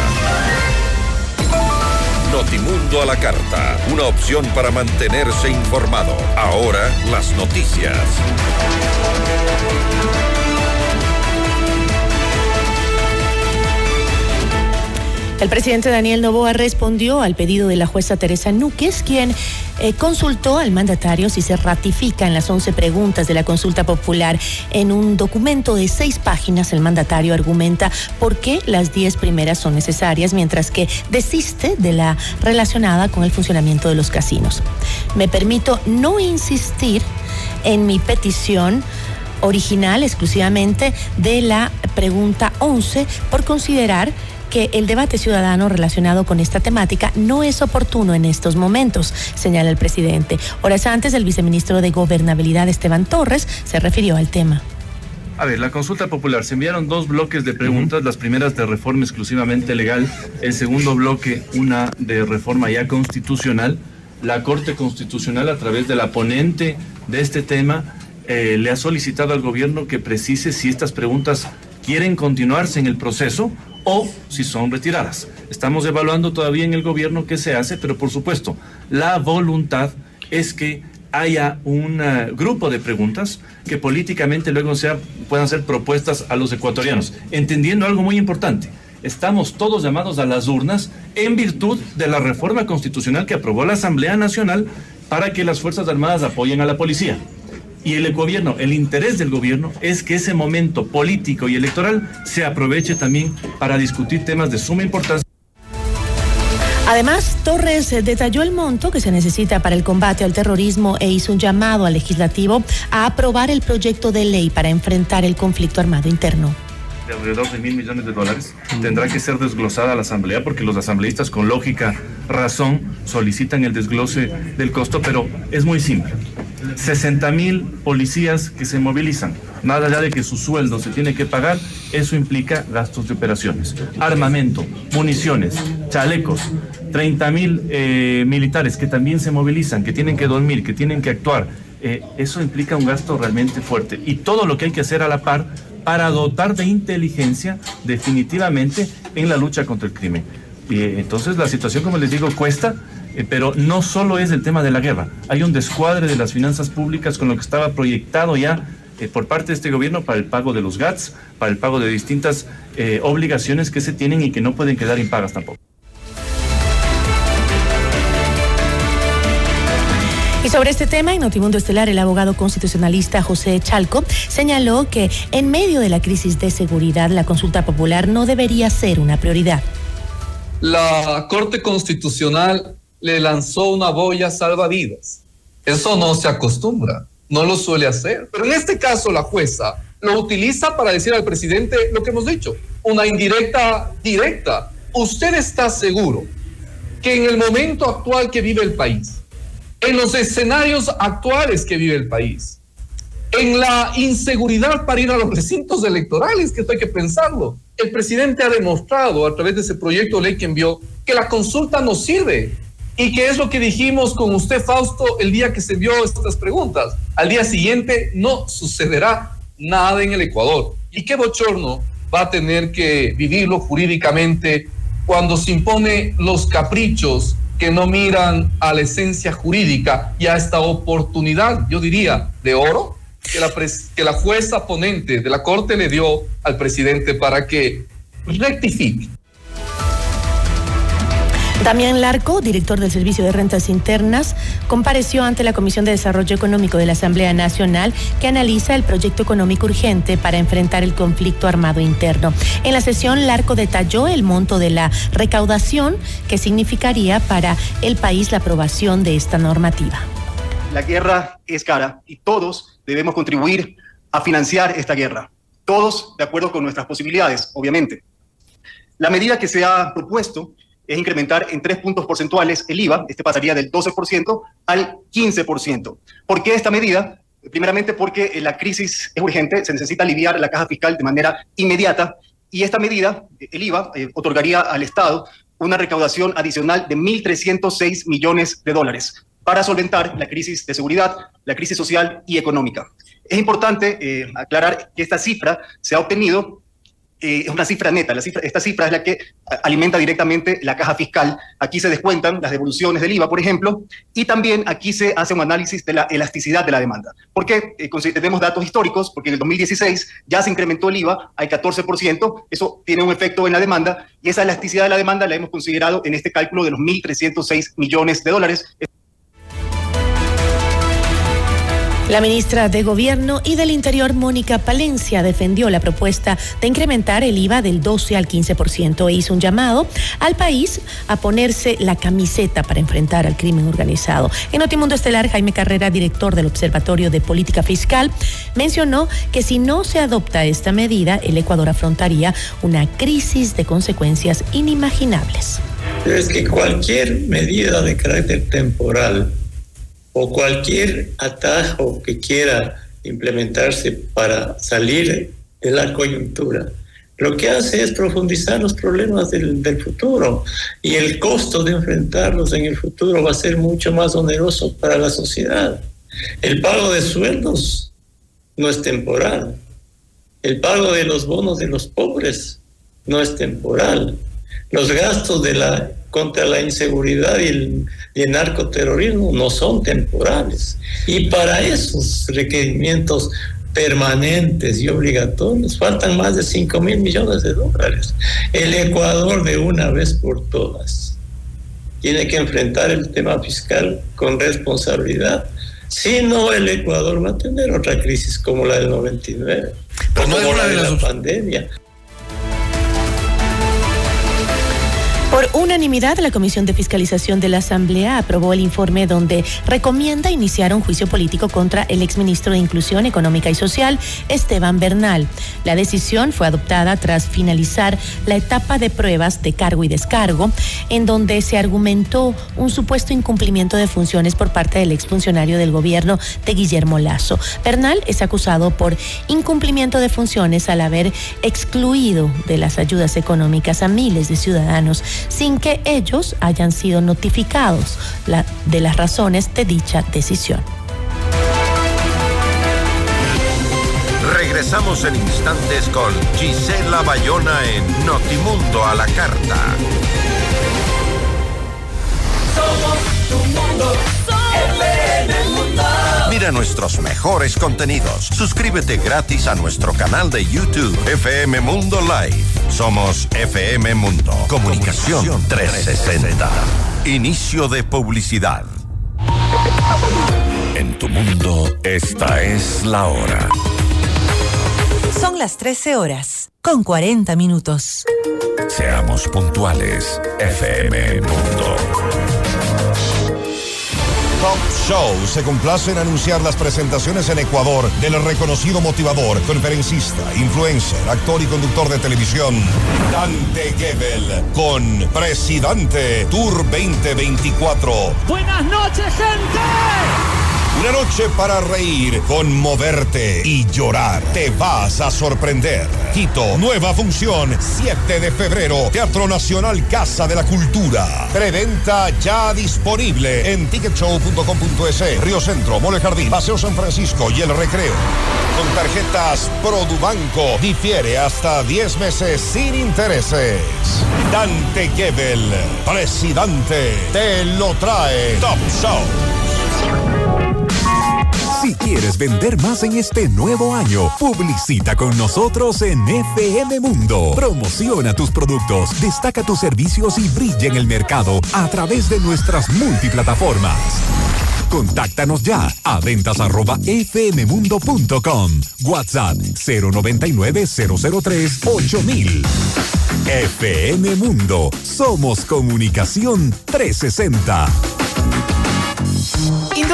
Notimundo a la carta, una opción para mantenerse informado. Ahora las noticias. El presidente Daniel Novoa respondió al pedido de la jueza Teresa Núquez, quien eh, consultó al mandatario si se ratifica en las 11 preguntas de la consulta popular. En un documento de seis páginas, el mandatario argumenta por qué las 10 primeras son necesarias, mientras que desiste de la relacionada con el funcionamiento de los casinos. Me permito no insistir en mi petición original exclusivamente de la pregunta 11 por considerar que el debate ciudadano relacionado con esta temática no es oportuno en estos momentos, señala el presidente. Horas antes, el viceministro de Gobernabilidad, Esteban Torres, se refirió al tema. A ver, la consulta popular, se enviaron dos bloques de preguntas, las primeras de reforma exclusivamente legal, el segundo bloque, una de reforma ya constitucional. La Corte Constitucional, a través de la ponente de este tema, eh, le ha solicitado al gobierno que precise si estas preguntas quieren continuarse en el proceso o si son retiradas. Estamos evaluando todavía en el gobierno qué se hace, pero por supuesto, la voluntad es que haya un uh, grupo de preguntas que políticamente luego sea, puedan ser propuestas a los ecuatorianos, entendiendo algo muy importante. Estamos todos llamados a las urnas en virtud de la reforma constitucional que aprobó la Asamblea Nacional para que las Fuerzas Armadas apoyen a la policía. Y el gobierno, el interés del gobierno es que ese momento político y electoral se aproveche también para discutir temas de suma importancia. Además, Torres detalló el monto que se necesita para el combate al terrorismo e hizo un llamado al legislativo a aprobar el proyecto de ley para enfrentar el conflicto armado interno de alrededor de mil millones de dólares tendrá que ser desglosada la Asamblea porque los asambleístas con lógica razón solicitan el desglose del costo, pero es muy simple. 60 mil policías que se movilizan. Nada allá de que su sueldo se tiene que pagar, eso implica gastos de operaciones. Armamento, municiones, chalecos, 30 mil eh, militares que también se movilizan, que tienen que dormir, que tienen que actuar. Eh, eso implica un gasto realmente fuerte. Y todo lo que hay que hacer a la par para dotar de inteligencia definitivamente en la lucha contra el crimen. Y, entonces la situación, como les digo, cuesta, eh, pero no solo es el tema de la guerra. Hay un descuadre de las finanzas públicas con lo que estaba proyectado ya eh, por parte de este gobierno para el pago de los GATS, para el pago de distintas eh, obligaciones que se tienen y que no pueden quedar impagas tampoco. Y sobre este tema, en Notimundo Estelar, el abogado constitucionalista José Chalco señaló que en medio de la crisis de seguridad, la consulta popular no debería ser una prioridad. La Corte Constitucional le lanzó una boya salvavidas. Eso no se acostumbra, no lo suele hacer. Pero en este caso la jueza lo utiliza para decir al presidente lo que hemos dicho, una indirecta directa. ¿Usted está seguro que en el momento actual que vive el país, en los escenarios actuales que vive el país, en la inseguridad para ir a los recintos electorales, que esto hay que pensarlo. El presidente ha demostrado a través de ese proyecto de ley que envió que la consulta no sirve y que es lo que dijimos con usted, Fausto, el día que se envió estas preguntas. Al día siguiente no sucederá nada en el Ecuador. ¿Y qué bochorno va a tener que vivirlo jurídicamente cuando se impone los caprichos que no miran a la esencia jurídica y a esta oportunidad, yo diría, de oro que la, que la jueza ponente de la Corte le dio al presidente para que rectifique. Damián Larco, director del Servicio de Rentas Internas, compareció ante la Comisión de Desarrollo Económico de la Asamblea Nacional que analiza el proyecto económico urgente para enfrentar el conflicto armado interno. En la sesión, Larco detalló el monto de la recaudación que significaría para el país la aprobación de esta normativa. La guerra es cara y todos debemos contribuir a financiar esta guerra. Todos de acuerdo con nuestras posibilidades, obviamente. La medida que se ha propuesto es incrementar en tres puntos porcentuales el IVA, este pasaría del 12% al 15%. ¿Por qué esta medida? Primeramente porque la crisis es urgente, se necesita aliviar la caja fiscal de manera inmediata y esta medida, el IVA, eh, otorgaría al Estado una recaudación adicional de 1.306 millones de dólares para solventar la crisis de seguridad, la crisis social y económica. Es importante eh, aclarar que esta cifra se ha obtenido eh, es una cifra neta. La cifra, esta cifra es la que alimenta directamente la caja fiscal. Aquí se descuentan las devoluciones del IVA, por ejemplo, y también aquí se hace un análisis de la elasticidad de la demanda. ¿Por qué? Eh, tenemos datos históricos, porque en el 2016 ya se incrementó el IVA al 14%, eso tiene un efecto en la demanda, y esa elasticidad de la demanda la hemos considerado en este cálculo de los 1.306 millones de dólares. La ministra de Gobierno y del Interior, Mónica Palencia, defendió la propuesta de incrementar el IVA del 12 al 15% e hizo un llamado al país a ponerse la camiseta para enfrentar al crimen organizado. En Notimundo Estelar, Jaime Carrera, director del Observatorio de Política Fiscal, mencionó que si no se adopta esta medida, el Ecuador afrontaría una crisis de consecuencias inimaginables. Es que cualquier medida de carácter temporal o cualquier atajo que quiera implementarse para salir de la coyuntura, lo que hace es profundizar los problemas del, del, futuro y el costo de enfrentarlos en el futuro va a ser mucho más oneroso para la sociedad. El pago de sueldos no es temporal. El pago de los bonos de los pobres no es temporal. Los gastos de la contra la inseguridad y el, narcoterrorismo no son temporales. Y para esos requerimientos permanentes y obligatorios faltan más de 5 mil millones de dólares. El Ecuador de una vez por todas tiene que enfrentar el tema fiscal con responsabilidad. Si no, el Ecuador va a tener otra crisis como la del 99, como la de la pandemia. Por unanimidad, la Comisión de Fiscalización de la Asamblea aprobó el informe donde recomienda iniciar un juicio político contra el exministro de Inclusión Económica y Social, Esteban Bernal. La decisión fue adoptada tras finalizar la etapa de pruebas de cargo y descargo, en donde se argumentó un supuesto incumplimiento de funciones por parte del exfuncionario del gobierno de Guillermo Lazo. Bernal es acusado por incumplimiento de funciones al haber excluido de las ayudas económicas a miles de ciudadanos sin que ellos hayan sido notificados de las razones de dicha decisión. Regresamos en instantes con Gisela Bayona en Notimundo a la Carta. Somos tu mundo, mundo. Mira nuestros mejores contenidos. Suscríbete gratis a nuestro canal de YouTube FM Mundo Live. Somos FM Mundo. Comunicación 360. Inicio de publicidad. En tu mundo, esta es la hora. Son las 13 horas, con 40 minutos. Seamos puntuales, FM Mundo. Top Show se complace en anunciar las presentaciones en Ecuador del reconocido motivador, conferencista, influencer, actor y conductor de televisión, Dante Gebel, con Presidente Tour 2024. Buenas noches, gente. Una noche para reír, conmoverte y llorar. Te vas a sorprender. Quito, nueva función, 7 de febrero, Teatro Nacional Casa de la Cultura. Preventa ya disponible en ticketshow.com.es, Río Centro, Mole Jardín, Paseo San Francisco y El Recreo. Con tarjetas Produbanco, difiere hasta 10 meses sin intereses. Dante Gebel, presidente, te lo trae Top Show. Si quieres vender más en este nuevo año, publicita con nosotros en FM Mundo. Promociona tus productos, destaca tus servicios y brilla en el mercado a través de nuestras multiplataformas. Contáctanos ya a ventas arroba fmmundo.com. WhatsApp 099 003 8000. FM Mundo. Somos comunicación 360.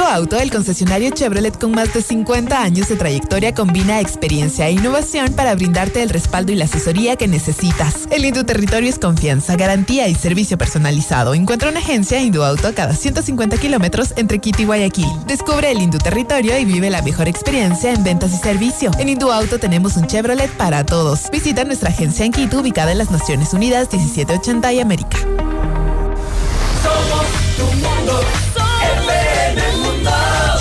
Indoauto, el concesionario Chevrolet con más de 50 años de trayectoria, combina experiencia e innovación para brindarte el respaldo y la asesoría que necesitas. El Indu Territorio es confianza, garantía y servicio personalizado. Encuentra una agencia Indoauto a cada 150 kilómetros entre Quito y Guayaquil. Descubre el Indu Territorio y vive la mejor experiencia en ventas y servicio. En Indoauto tenemos un Chevrolet para todos. Visita nuestra agencia en Quito, ubicada en las Naciones Unidas 1780 y América. Somos tu mundo.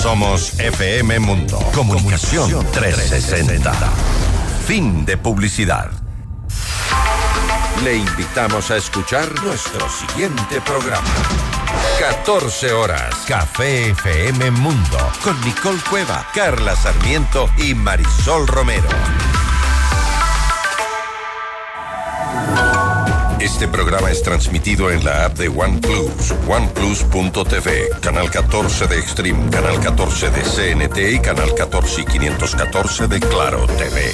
Somos FM Mundo. Comunicación 360. Fin de publicidad. Le invitamos a escuchar nuestro siguiente programa. 14 horas. Café FM Mundo. Con Nicole Cueva, Carla Sarmiento y Marisol Romero. Este programa es transmitido en la app de OnePlus, oneplus.tv, canal 14 de Extreme, canal 14 de CNT y canal 14 y 514 de Claro TV.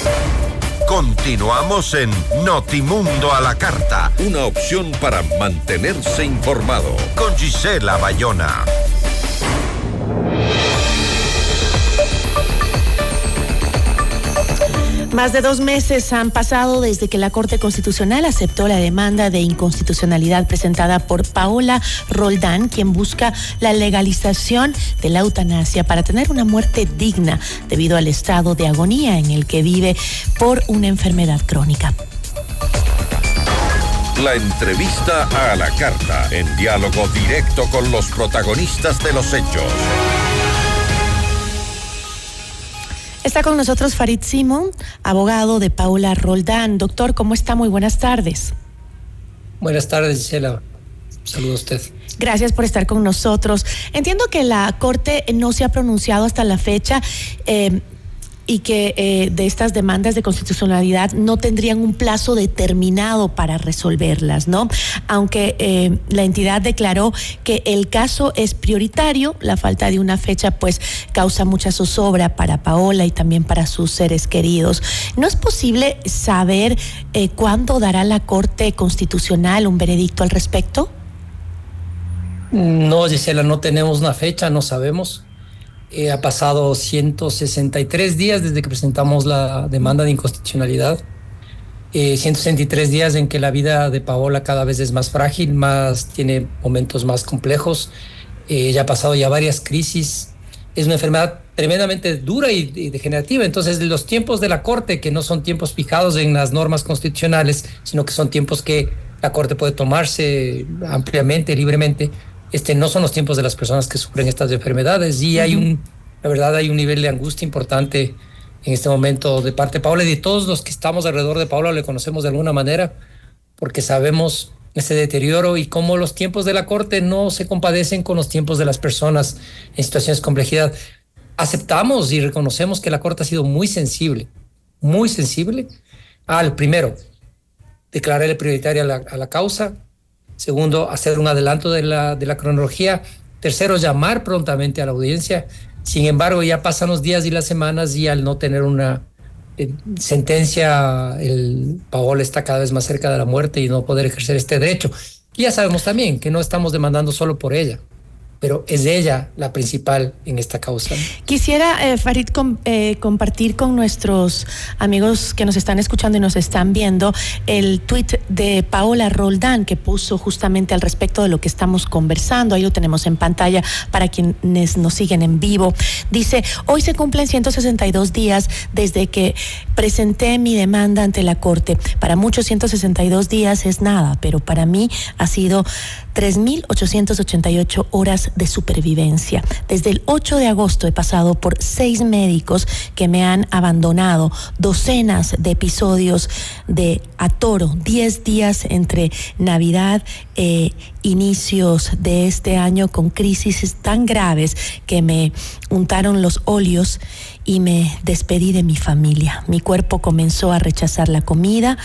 Continuamos en Notimundo a la Carta, una opción para mantenerse informado con Gisela Bayona. Más de dos meses han pasado desde que la Corte Constitucional aceptó la demanda de inconstitucionalidad presentada por Paola Roldán, quien busca la legalización de la eutanasia para tener una muerte digna debido al estado de agonía en el que vive por una enfermedad crónica. La entrevista a la carta, en diálogo directo con los protagonistas de los hechos. Está con nosotros Farid Simon, abogado de Paula Roldán. Doctor, ¿cómo está? Muy buenas tardes. Buenas tardes, Gisela. Saludos a usted. Gracias por estar con nosotros. Entiendo que la Corte no se ha pronunciado hasta la fecha. Eh, y que eh, de estas demandas de constitucionalidad no tendrían un plazo determinado para resolverlas, ¿no? Aunque eh, la entidad declaró que el caso es prioritario, la falta de una fecha pues causa mucha zozobra para Paola y también para sus seres queridos. ¿No es posible saber eh, cuándo dará la Corte Constitucional un veredicto al respecto? No, Gisela, no tenemos una fecha, no sabemos. Eh, ha pasado 163 días desde que presentamos la demanda de inconstitucionalidad. 163 eh, días en que la vida de Paola cada vez es más frágil, más tiene momentos más complejos. Eh, ya ha pasado ya varias crisis. Es una enfermedad tremendamente dura y, degenerativa. Entonces, los tiempos de la Corte, que no son tiempos fijados en las normas constitucionales, sino que son tiempos que la Corte puede tomarse ampliamente, libremente, este, no son los tiempos de las personas que sufren estas enfermedades. Y hay un, la verdad, hay un nivel de angustia importante en este momento de parte de Paula y de todos los que estamos alrededor de Paula le conocemos de alguna manera porque sabemos ese deterioro y cómo los tiempos de la corte no se compadecen con los tiempos de las personas en situaciones de complejidad. Aceptamos y reconocemos que la corte ha sido muy sensible, muy sensible. Al primero, declararle prioritaria a la, a la causa, Segundo, hacer un adelanto de la, de la cronología. Tercero, llamar prontamente a la audiencia. Sin embargo, ya pasan los días y las semanas y al no tener una eh, sentencia, el Paola está cada vez más cerca de la muerte y no poder ejercer este derecho. Y ya sabemos también que no estamos demandando solo por ella pero es ella la principal en esta causa. Quisiera, eh, Farid, eh, compartir con nuestros amigos que nos están escuchando y nos están viendo el tuit de Paola Roldán que puso justamente al respecto de lo que estamos conversando. Ahí lo tenemos en pantalla para quienes nos siguen en vivo. Dice, hoy se cumplen 162 días desde que presenté mi demanda ante la Corte. Para muchos 162 días es nada, pero para mí ha sido 3.888 horas de supervivencia. Desde el 8 de agosto he pasado por seis médicos que me han abandonado, docenas de episodios de atoro, 10 días entre Navidad e inicios de este año con crisis tan graves que me untaron los óleos y me despedí de mi familia. Mi cuerpo comenzó a rechazar la comida.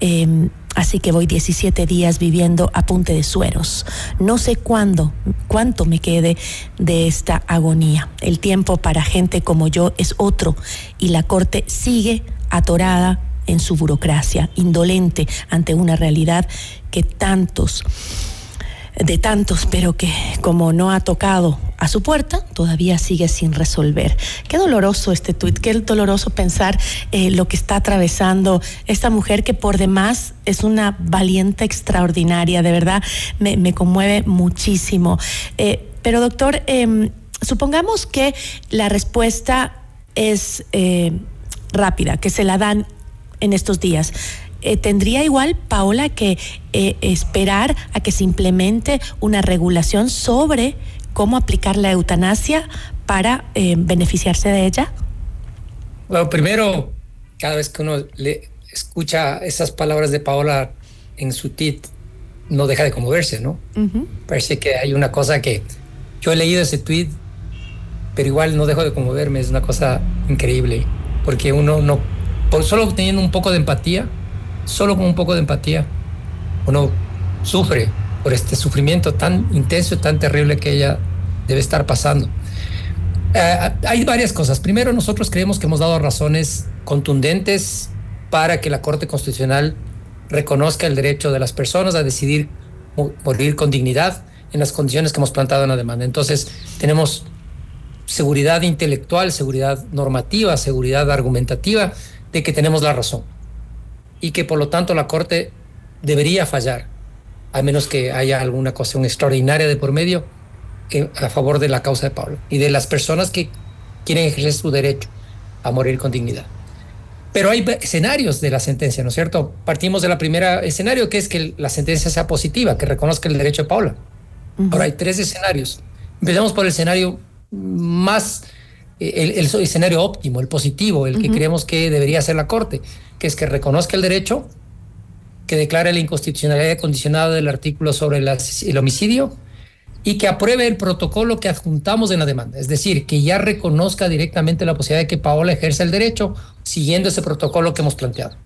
Em, Así que voy 17 días viviendo a punte de sueros. No sé cuándo, cuánto me quede de esta agonía. El tiempo para gente como yo es otro y la Corte sigue atorada en su burocracia, indolente ante una realidad que tantos de tantos, pero que como no ha tocado a su puerta, todavía sigue sin resolver. Qué doloroso este tuit, qué doloroso pensar eh, lo que está atravesando esta mujer que por demás es una valiente extraordinaria, de verdad me, conmueve muchísimo. Eh, pero doctor, em, supongamos que la respuesta es eh, rápida, que se la dan en estos días. Eh, ¿tendría igual, Paola, que eh, esperar a que se implemente una regulación sobre cómo aplicar la eutanasia para eh, beneficiarse de ella? Bueno, primero, cada vez que uno le escucha esas palabras de Paola en su tit, no deja de conmoverse, ¿no? Parece que hay una cosa que yo he leído ese tweet, pero igual no dejo de conmoverme, es una cosa increíble, porque uno no, por solo teniendo un poco de empatía, solo con un poco de empatía, uno sufre por este sufrimiento tan intenso y tan terrible que ella debe estar pasando. Eh, hay varias cosas. Primero, nosotros creemos que hemos dado razones contundentes para que la Corte Constitucional reconozca el derecho de las personas a decidir morir con dignidad en las condiciones que hemos plantado en la demanda. Entonces, tenemos seguridad intelectual, seguridad normativa, seguridad argumentativa de que tenemos la razón y que por lo tanto la Corte debería fallar, a menos que haya alguna cuestión extraordinaria de por medio a favor de la causa de Pablo y de las personas que quieren ejercer su derecho a morir con dignidad. Pero hay escenarios de la sentencia, ¿no es cierto? Partimos del primer escenario, que es que la sentencia sea positiva, que reconozca el derecho de Paula. Ahora hay tres escenarios. Empezamos por el escenario más, el, escenario óptimo, el positivo, el que creemos que debería ser la Corte, que es que reconozca el derecho, que declare la inconstitucionalidad condicionada del artículo sobre el homicidio, y que apruebe el protocolo que adjuntamos en la demanda, es decir, que ya reconozca directamente la posibilidad de que Paola ejerza el derecho siguiendo ese protocolo que hemos planteado.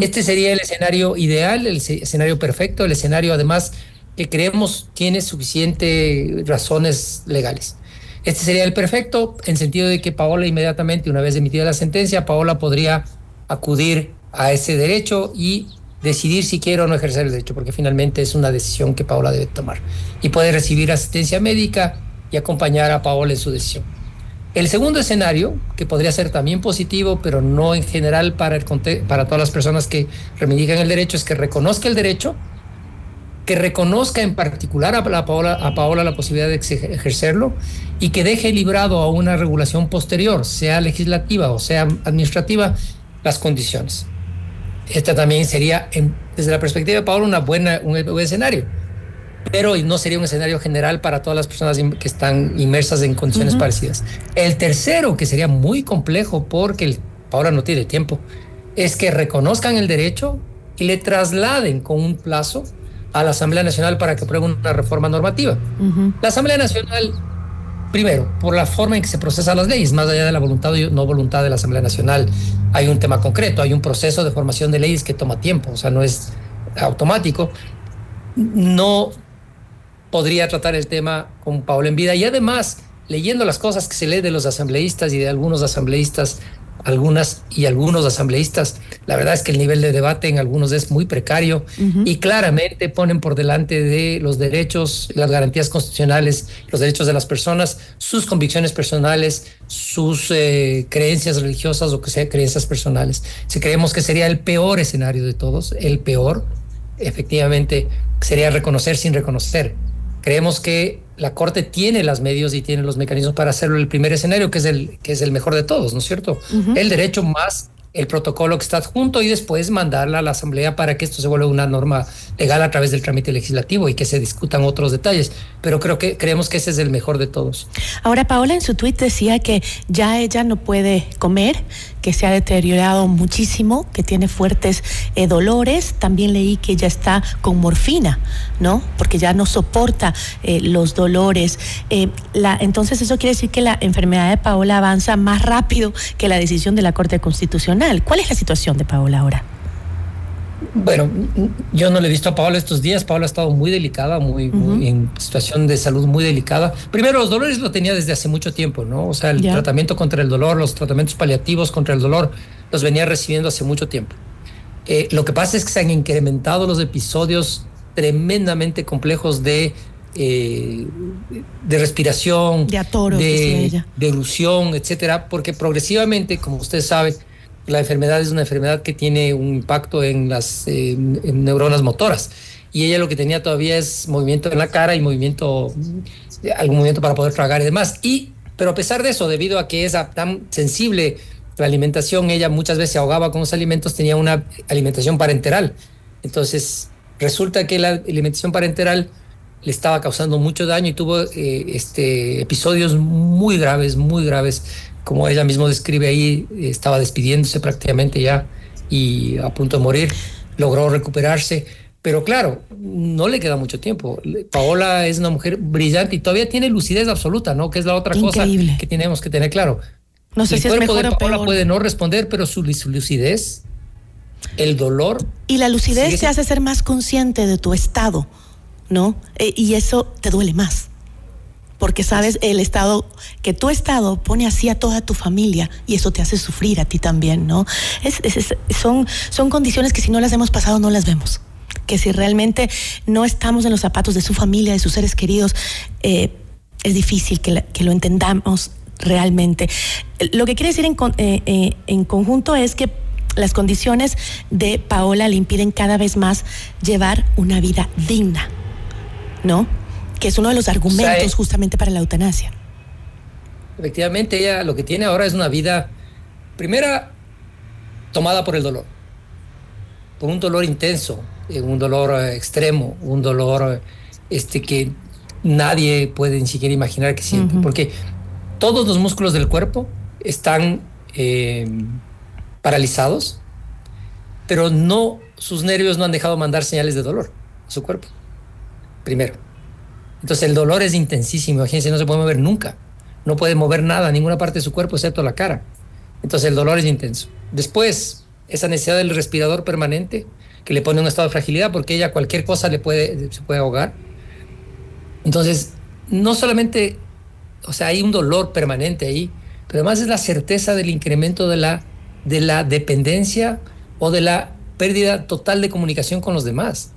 Este sería el escenario ideal, el escenario perfecto, el escenario además que creemos tiene suficientes razones legales. Este sería el perfecto en sentido de que Paola inmediatamente, una vez emitida la sentencia, Paola podría acudir a ese derecho y decidir si quiere o no ejercer el derecho, porque finalmente es una decisión que Paola debe tomar. Y puede recibir asistencia médica y acompañar a Paola en su decisión. El segundo escenario, que podría ser también positivo, pero no en general para, el, para todas las personas que reivindican el derecho, es que reconozca el derecho, que reconozca en particular a, la Paola, a Paola la posibilidad de ejercerlo y que deje librado a una regulación posterior, sea legislativa o sea administrativa, las condiciones. Este también sería, desde la perspectiva de Paola, una buena, un buen escenario pero no sería un escenario general para todas las personas que están inmersas en condiciones parecidas. El tercero, que sería muy complejo porque el, ahora no tiene tiempo, es que reconozcan el derecho y le trasladen con un plazo a la Asamblea Nacional para que apruebe una reforma normativa. La Asamblea Nacional, primero, por la forma en que se procesan las leyes, más allá de la voluntad o no voluntad de la Asamblea Nacional, hay un tema concreto, hay un proceso de formación de leyes que toma tiempo, o sea, no es automático. No podría tratar el tema con Paola en vida. Y además, leyendo las cosas que se lee de los asambleístas y de algunos asambleístas, algunas y algunos asambleístas, la verdad es que el nivel de debate en algunos es muy precario y claramente ponen por delante de los derechos, las garantías constitucionales, los derechos de las personas, sus convicciones personales, sus eh, creencias religiosas o que sea creencias personales. Si creemos que sería el peor escenario de todos, el peor, efectivamente, sería reconocer sin reconocer. Creemos que la Corte tiene los medios y tiene los mecanismos para hacerlo el primer escenario, que es el, que es el mejor de todos, ¿no es cierto? El derecho más el protocolo que está adjunto y después mandarla a la Asamblea para que esto se vuelva una norma legal a través del trámite legislativo y que se discutan otros detalles. Pero creo que creemos que ese es el mejor de todos. Ahora, Paola en su tuit decía que ya ella no puede comer, que se ha deteriorado muchísimo, que tiene fuertes eh, dolores. También leí que ella está con morfina, ¿no? Porque ya no soporta eh, los dolores. Eh, la, entonces, eso quiere decir que la enfermedad de Paola avanza más rápido que la decisión de la Corte Constitucional. ¿Cuál es la situación de Paola ahora? Bueno, yo no le he visto a Paola estos días. Paola ha estado muy delicada, muy, en situación de salud muy delicada. Primero, los dolores lo tenía desde hace mucho tiempo, ¿no? O sea, el tratamiento contra el dolor, los tratamientos paliativos contra el dolor, los venía recibiendo hace mucho tiempo. Eh, lo que pasa es que se han incrementado los episodios tremendamente complejos de, eh, de respiración, de, atoro, de, de erupción, etcétera, porque progresivamente, como usted sabe, la enfermedad es una enfermedad que tiene un impacto en las neuronas motoras. Y ella lo que tenía todavía es movimiento en la cara y movimiento, algún movimiento para poder tragar y demás. Y, pero a pesar de eso, debido a que es tan sensible la alimentación, ella muchas veces se ahogaba con los alimentos, tenía una alimentación parenteral. Entonces, resulta que la alimentación parenteral le estaba causando mucho daño y tuvo eh, este, episodios muy graves, muy graves como ella mismo describe ahí, estaba despidiéndose prácticamente ya y a punto de morir, logró recuperarse. Pero claro, no le queda mucho tiempo. Paola es una mujer brillante y todavía tiene lucidez absoluta, ¿no? Que es la otra cosa que tenemos que tener claro. No sé si es mejor de Paola puede no responder, pero su lucidez, el dolor. Y la lucidez te hace ser más consciente de tu estado, ¿no? Eh, y eso te duele más porque sabes el estado, que tu estado pone así a toda tu familia y eso te hace sufrir a ti también, ¿no? Son, son condiciones que si no las hemos pasado no las vemos que si realmente no estamos en los zapatos de su familia, de sus seres queridos, eh, es difícil que, lo entendamos realmente. Lo que quiere decir en, eh, eh, en conjunto es que las condiciones de Paola le impiden cada vez más llevar una vida digna, ¿no? Que es uno de los argumentos eh, justamente para la eutanasia. Efectivamente, ella lo que tiene ahora es una vida, primera, tomada por el dolor, por un dolor intenso, eh, un dolor eh, extremo, un dolor este, que nadie puede ni siquiera imaginar que siente, porque todos los músculos del cuerpo están paralizados, pero no, sus nervios no han dejado mandar señales de dolor a su cuerpo, primero. Entonces el dolor es intensísimo, imagínense, no se puede mover nunca, no puede mover nada, ninguna parte de su cuerpo excepto la cara. Entonces el dolor es intenso. Después, esa necesidad del respirador permanente que le pone un estado de fragilidad porque ella cualquier cosa le puede, se puede ahogar. Entonces, no solamente, o sea, hay un dolor permanente ahí, pero además es la certeza del incremento de la, de la dependencia o de la pérdida total de comunicación con los demás.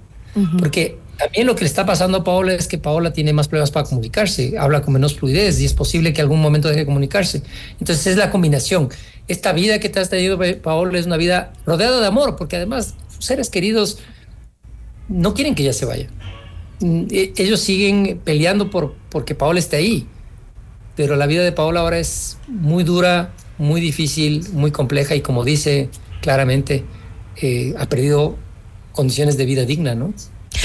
Porque también lo que le está pasando a Paola es que Paola tiene más problemas para comunicarse, habla con menos fluidez y es posible que algún momento deje de comunicarse. Entonces es la combinación. Esta vida que te has tenido, Paola, es una vida rodeada de amor, porque además seres queridos no quieren que ella se vaya. Mm, e, ellos siguen peleando por porque Paola esté ahí. Pero la vida de Paola ahora es muy dura, muy difícil, muy compleja y como dice claramente, eh, ha perdido condiciones de vida digna, ¿no?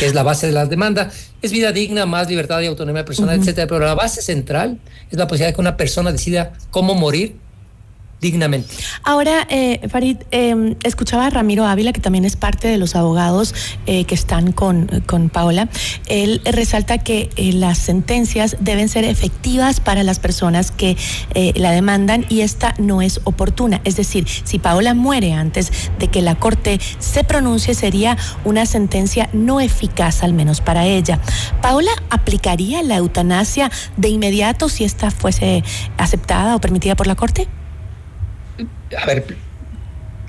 Que es la base de la demanda. Es vida digna, más libertad y autonomía personal, etcétera. Pero la base central es la posibilidad de que una persona decida cómo morir dignamente. Ahora, eh, Farid, em, escuchaba a Ramiro Ávila, que también es parte de los abogados eh, que están con, con, Paola. Él resalta que eh, las sentencias deben ser efectivas para las personas que eh, la demandan y esta no es oportuna. Es decir, si Paola muere antes de que la Corte se pronuncie, sería una sentencia no eficaz, al menos para ella. ¿Paola aplicaría la eutanasia de inmediato si esta fuese aceptada o permitida por la Corte? A ver,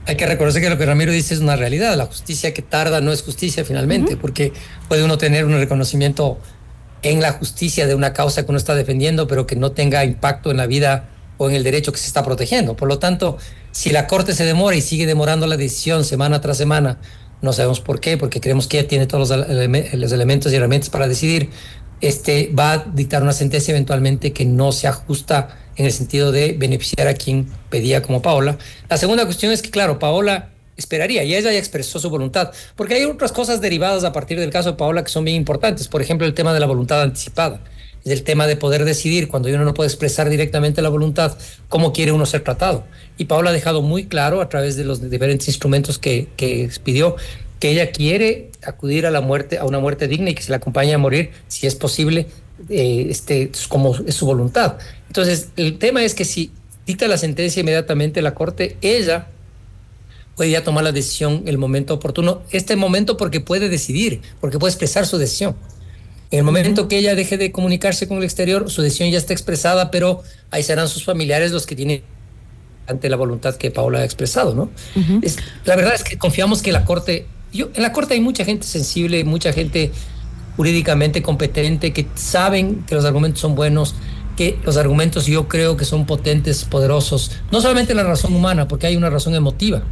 hay que reconocer que lo que Ramiro dice es una realidad. La justicia que tarda no es justicia finalmente, porque puede uno tener un reconocimiento en la justicia de una causa que uno está defendiendo, pero que no tenga impacto en la vida o en el derecho que se está protegiendo. Por lo tanto, si la Corte se demora y sigue demorando la decisión semana tras semana, no sabemos por qué, porque creemos que ella tiene todos los, los elementos y herramientas para decidir, este, va a dictar una sentencia eventualmente que no se ajusta en el sentido de beneficiar a quien pedía como Paola. La segunda cuestión es que, claro, Paola esperaría y ella ya expresó su voluntad, porque hay otras cosas derivadas a partir del caso de Paola que son bien importantes, por ejemplo, el tema de la voluntad anticipada. El tema de poder decidir cuando uno no puede expresar directamente la voluntad, cómo quiere uno ser tratado. Y Paola ha dejado muy claro a través de los diferentes instrumentos que, que pidió que ella quiere acudir a la muerte, a una muerte digna y que se la acompañe a morir, si es posible, eh, este, como es su voluntad. Entonces, el tema es que si dicta la sentencia inmediatamente la Corte, ella puede ya tomar la decisión el momento oportuno. Este momento porque puede decidir, porque puede expresar su decisión. En el momento que ella deje de comunicarse con el exterior, su decisión ya está expresada, pero ahí serán sus familiares los que tienen ante la voluntad que Paola ha expresado, ¿no? es, la verdad es que confiamos que la Corte, yo, en la Corte hay mucha gente sensible, mucha gente jurídicamente competente, que saben que los argumentos son buenos, que los argumentos yo creo que son potentes, poderosos, no solamente la razón humana, porque hay una razón emotiva,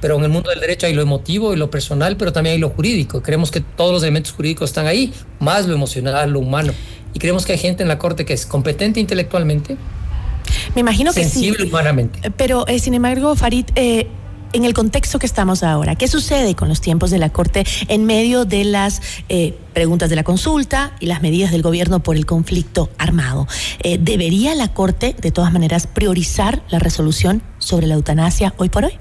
pero en el mundo del derecho hay lo emotivo y lo personal, pero también hay lo jurídico. Creemos que todos los elementos jurídicos están ahí, más lo emocional, lo humano. Y creemos que hay gente en la Corte que es competente intelectualmente, me imagino que sensible humanamente. Pero, eh, sin embargo, Farid, eh, en el contexto que estamos ahora, ¿qué sucede con los tiempos de la Corte en medio de las eh, preguntas de la consulta y las medidas del gobierno por el conflicto armado? Eh, ¿Debería la Corte, de todas maneras, priorizar la resolución sobre la eutanasia hoy por hoy?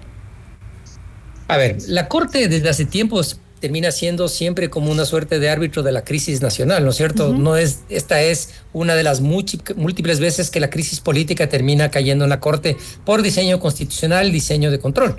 A ver, la Corte desde hace tiempos termina siendo siempre como una suerte de árbitro de la crisis nacional, ¿no es cierto? No es, esta es una de las múltiples veces que la crisis política termina cayendo en la Corte por diseño constitucional, diseño de control.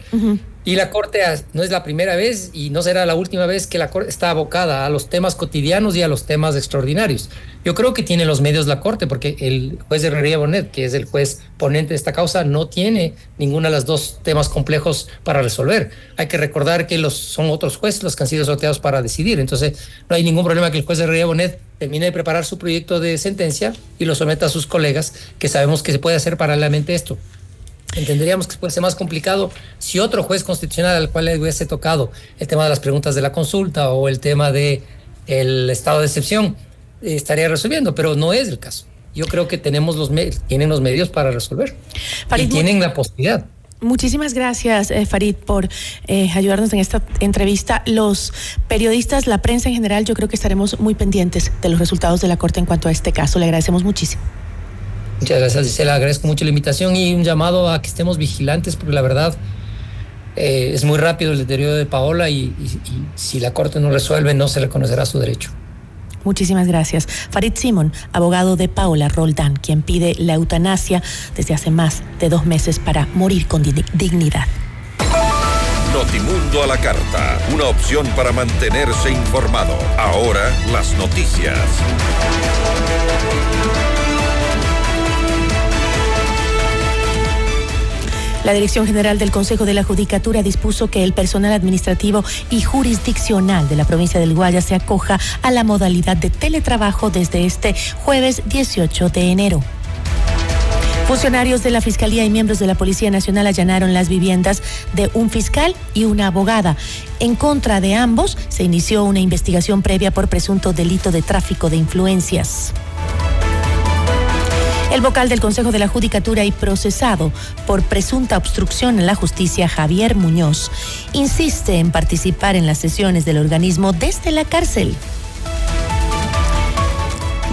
Y la Corte no es la primera vez y no será la última vez que la Corte está abocada a los temas cotidianos y a los temas extraordinarios. Yo creo que tiene los medios la Corte, porque el juez de Herrería Bonet, que es el juez ponente de esta causa, no tiene ninguna de las dos temas complejos para resolver. Hay que recordar que los, son otros jueces los que han sido sorteados para decidir. Entonces, no hay ningún problema que el juez de Herrería Bonet termine de preparar su proyecto de sentencia y lo someta a sus colegas, que sabemos que se puede hacer paralelamente esto. Entenderíamos que puede ser más complicado si otro juez constitucional al cual le hubiese tocado el tema de las preguntas de la consulta o el tema de el estado de excepción eh, estaría resolviendo, pero no es el caso. Yo creo que tenemos los tienen los medios para resolver y tienen la posibilidad. Muchísimas gracias, eh, Farid, por eh, ayudarnos en esta entrevista. Los periodistas, la prensa en general, yo creo que estaremos muy pendientes de los resultados de la Corte en cuanto a este caso. Le agradecemos muchísimo. Muchas gracias, Gisela. Agradezco mucho la invitación y un llamado a que estemos vigilantes, porque la verdad eh, es muy rápido el deterioro de Paola y, y si la Corte no resuelve, no se reconocerá su derecho. Muchísimas gracias. Farid Simon, abogado de Paola Roldán, quien pide la eutanasia desde hace más de dos meses para morir con dignidad. Notimundo a la carta, una opción para mantenerse informado. Ahora las noticias. La Dirección General del Consejo de la Judicatura dispuso que el personal administrativo y jurisdiccional de la provincia del Guaya se acoja a la modalidad de teletrabajo desde este jueves 18 de enero. Funcionarios de la Fiscalía y miembros de la Policía Nacional allanaron las viviendas de un fiscal y una abogada. En contra de ambos se inició una investigación previa por presunto delito de tráfico de influencias. El vocal del Consejo de la Judicatura y procesado por presunta obstrucción en la justicia, Javier Muñoz, insiste en participar en las sesiones del organismo desde la cárcel.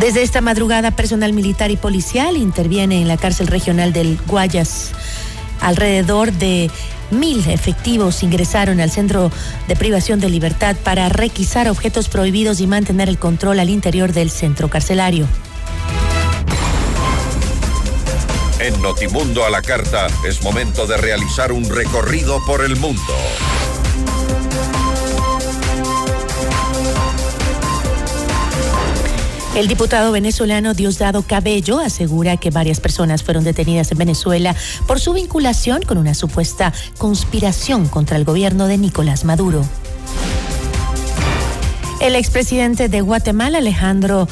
Desde esta madrugada, personal militar y policial interviene en la cárcel regional del Guayas. Alrededor de mil efectivos ingresaron al centro de privación de libertad para requisar objetos prohibidos y mantener el control al interior del centro carcelario. En Notimundo a la Carta es momento de realizar un recorrido por el mundo. El diputado venezolano Diosdado Cabello asegura que varias personas fueron detenidas en Venezuela por su vinculación con una supuesta conspiración contra el gobierno de Nicolás Maduro. El expresidente de Guatemala, Alejandro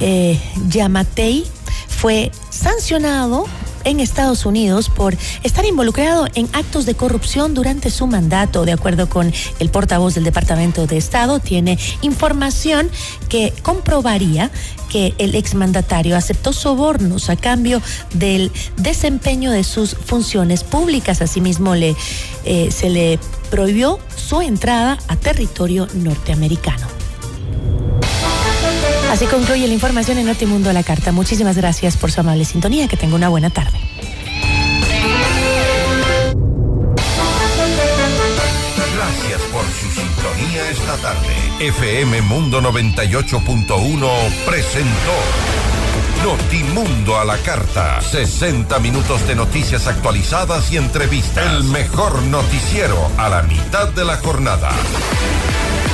eh, Yamatei, fue sancionado en Estados Unidos por estar involucrado en actos de corrupción durante su mandato. De acuerdo con el portavoz del Departamento de Estado, tiene información que comprobaría que el exmandatario aceptó sobornos a cambio del desempeño de sus funciones públicas. Asimismo, le, eh, se le prohibió su entrada a territorio norteamericano. Así concluye la información en Notimundo a la Carta. Muchísimas gracias por su amable sintonía. Que tenga una buena tarde. Gracias por su sintonía esta tarde. FM Mundo 98.1 presentó Notimundo a la Carta. 60 minutos de noticias actualizadas y entrevistas. El mejor noticiero a la mitad de la jornada.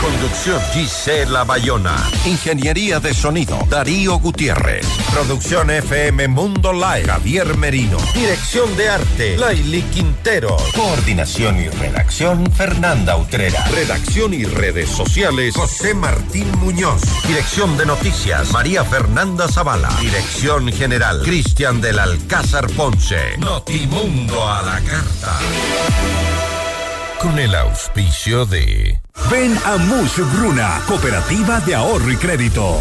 Conducción Gisela Bayona. Ingeniería de sonido Darío Gutiérrez. Producción FM Mundo Live Javier Merino. Dirección de arte Laili Quintero. Coordinación y redacción Fernanda Utrera. Redacción y redes sociales José Martín Muñoz. Dirección de noticias María Fernanda Zavala. Dirección general Cristian del Alcázar Ponce. Notimundo a la carta. Con el auspicio de Ven a Mush Bruna, Cooperativa de Ahorro y Crédito.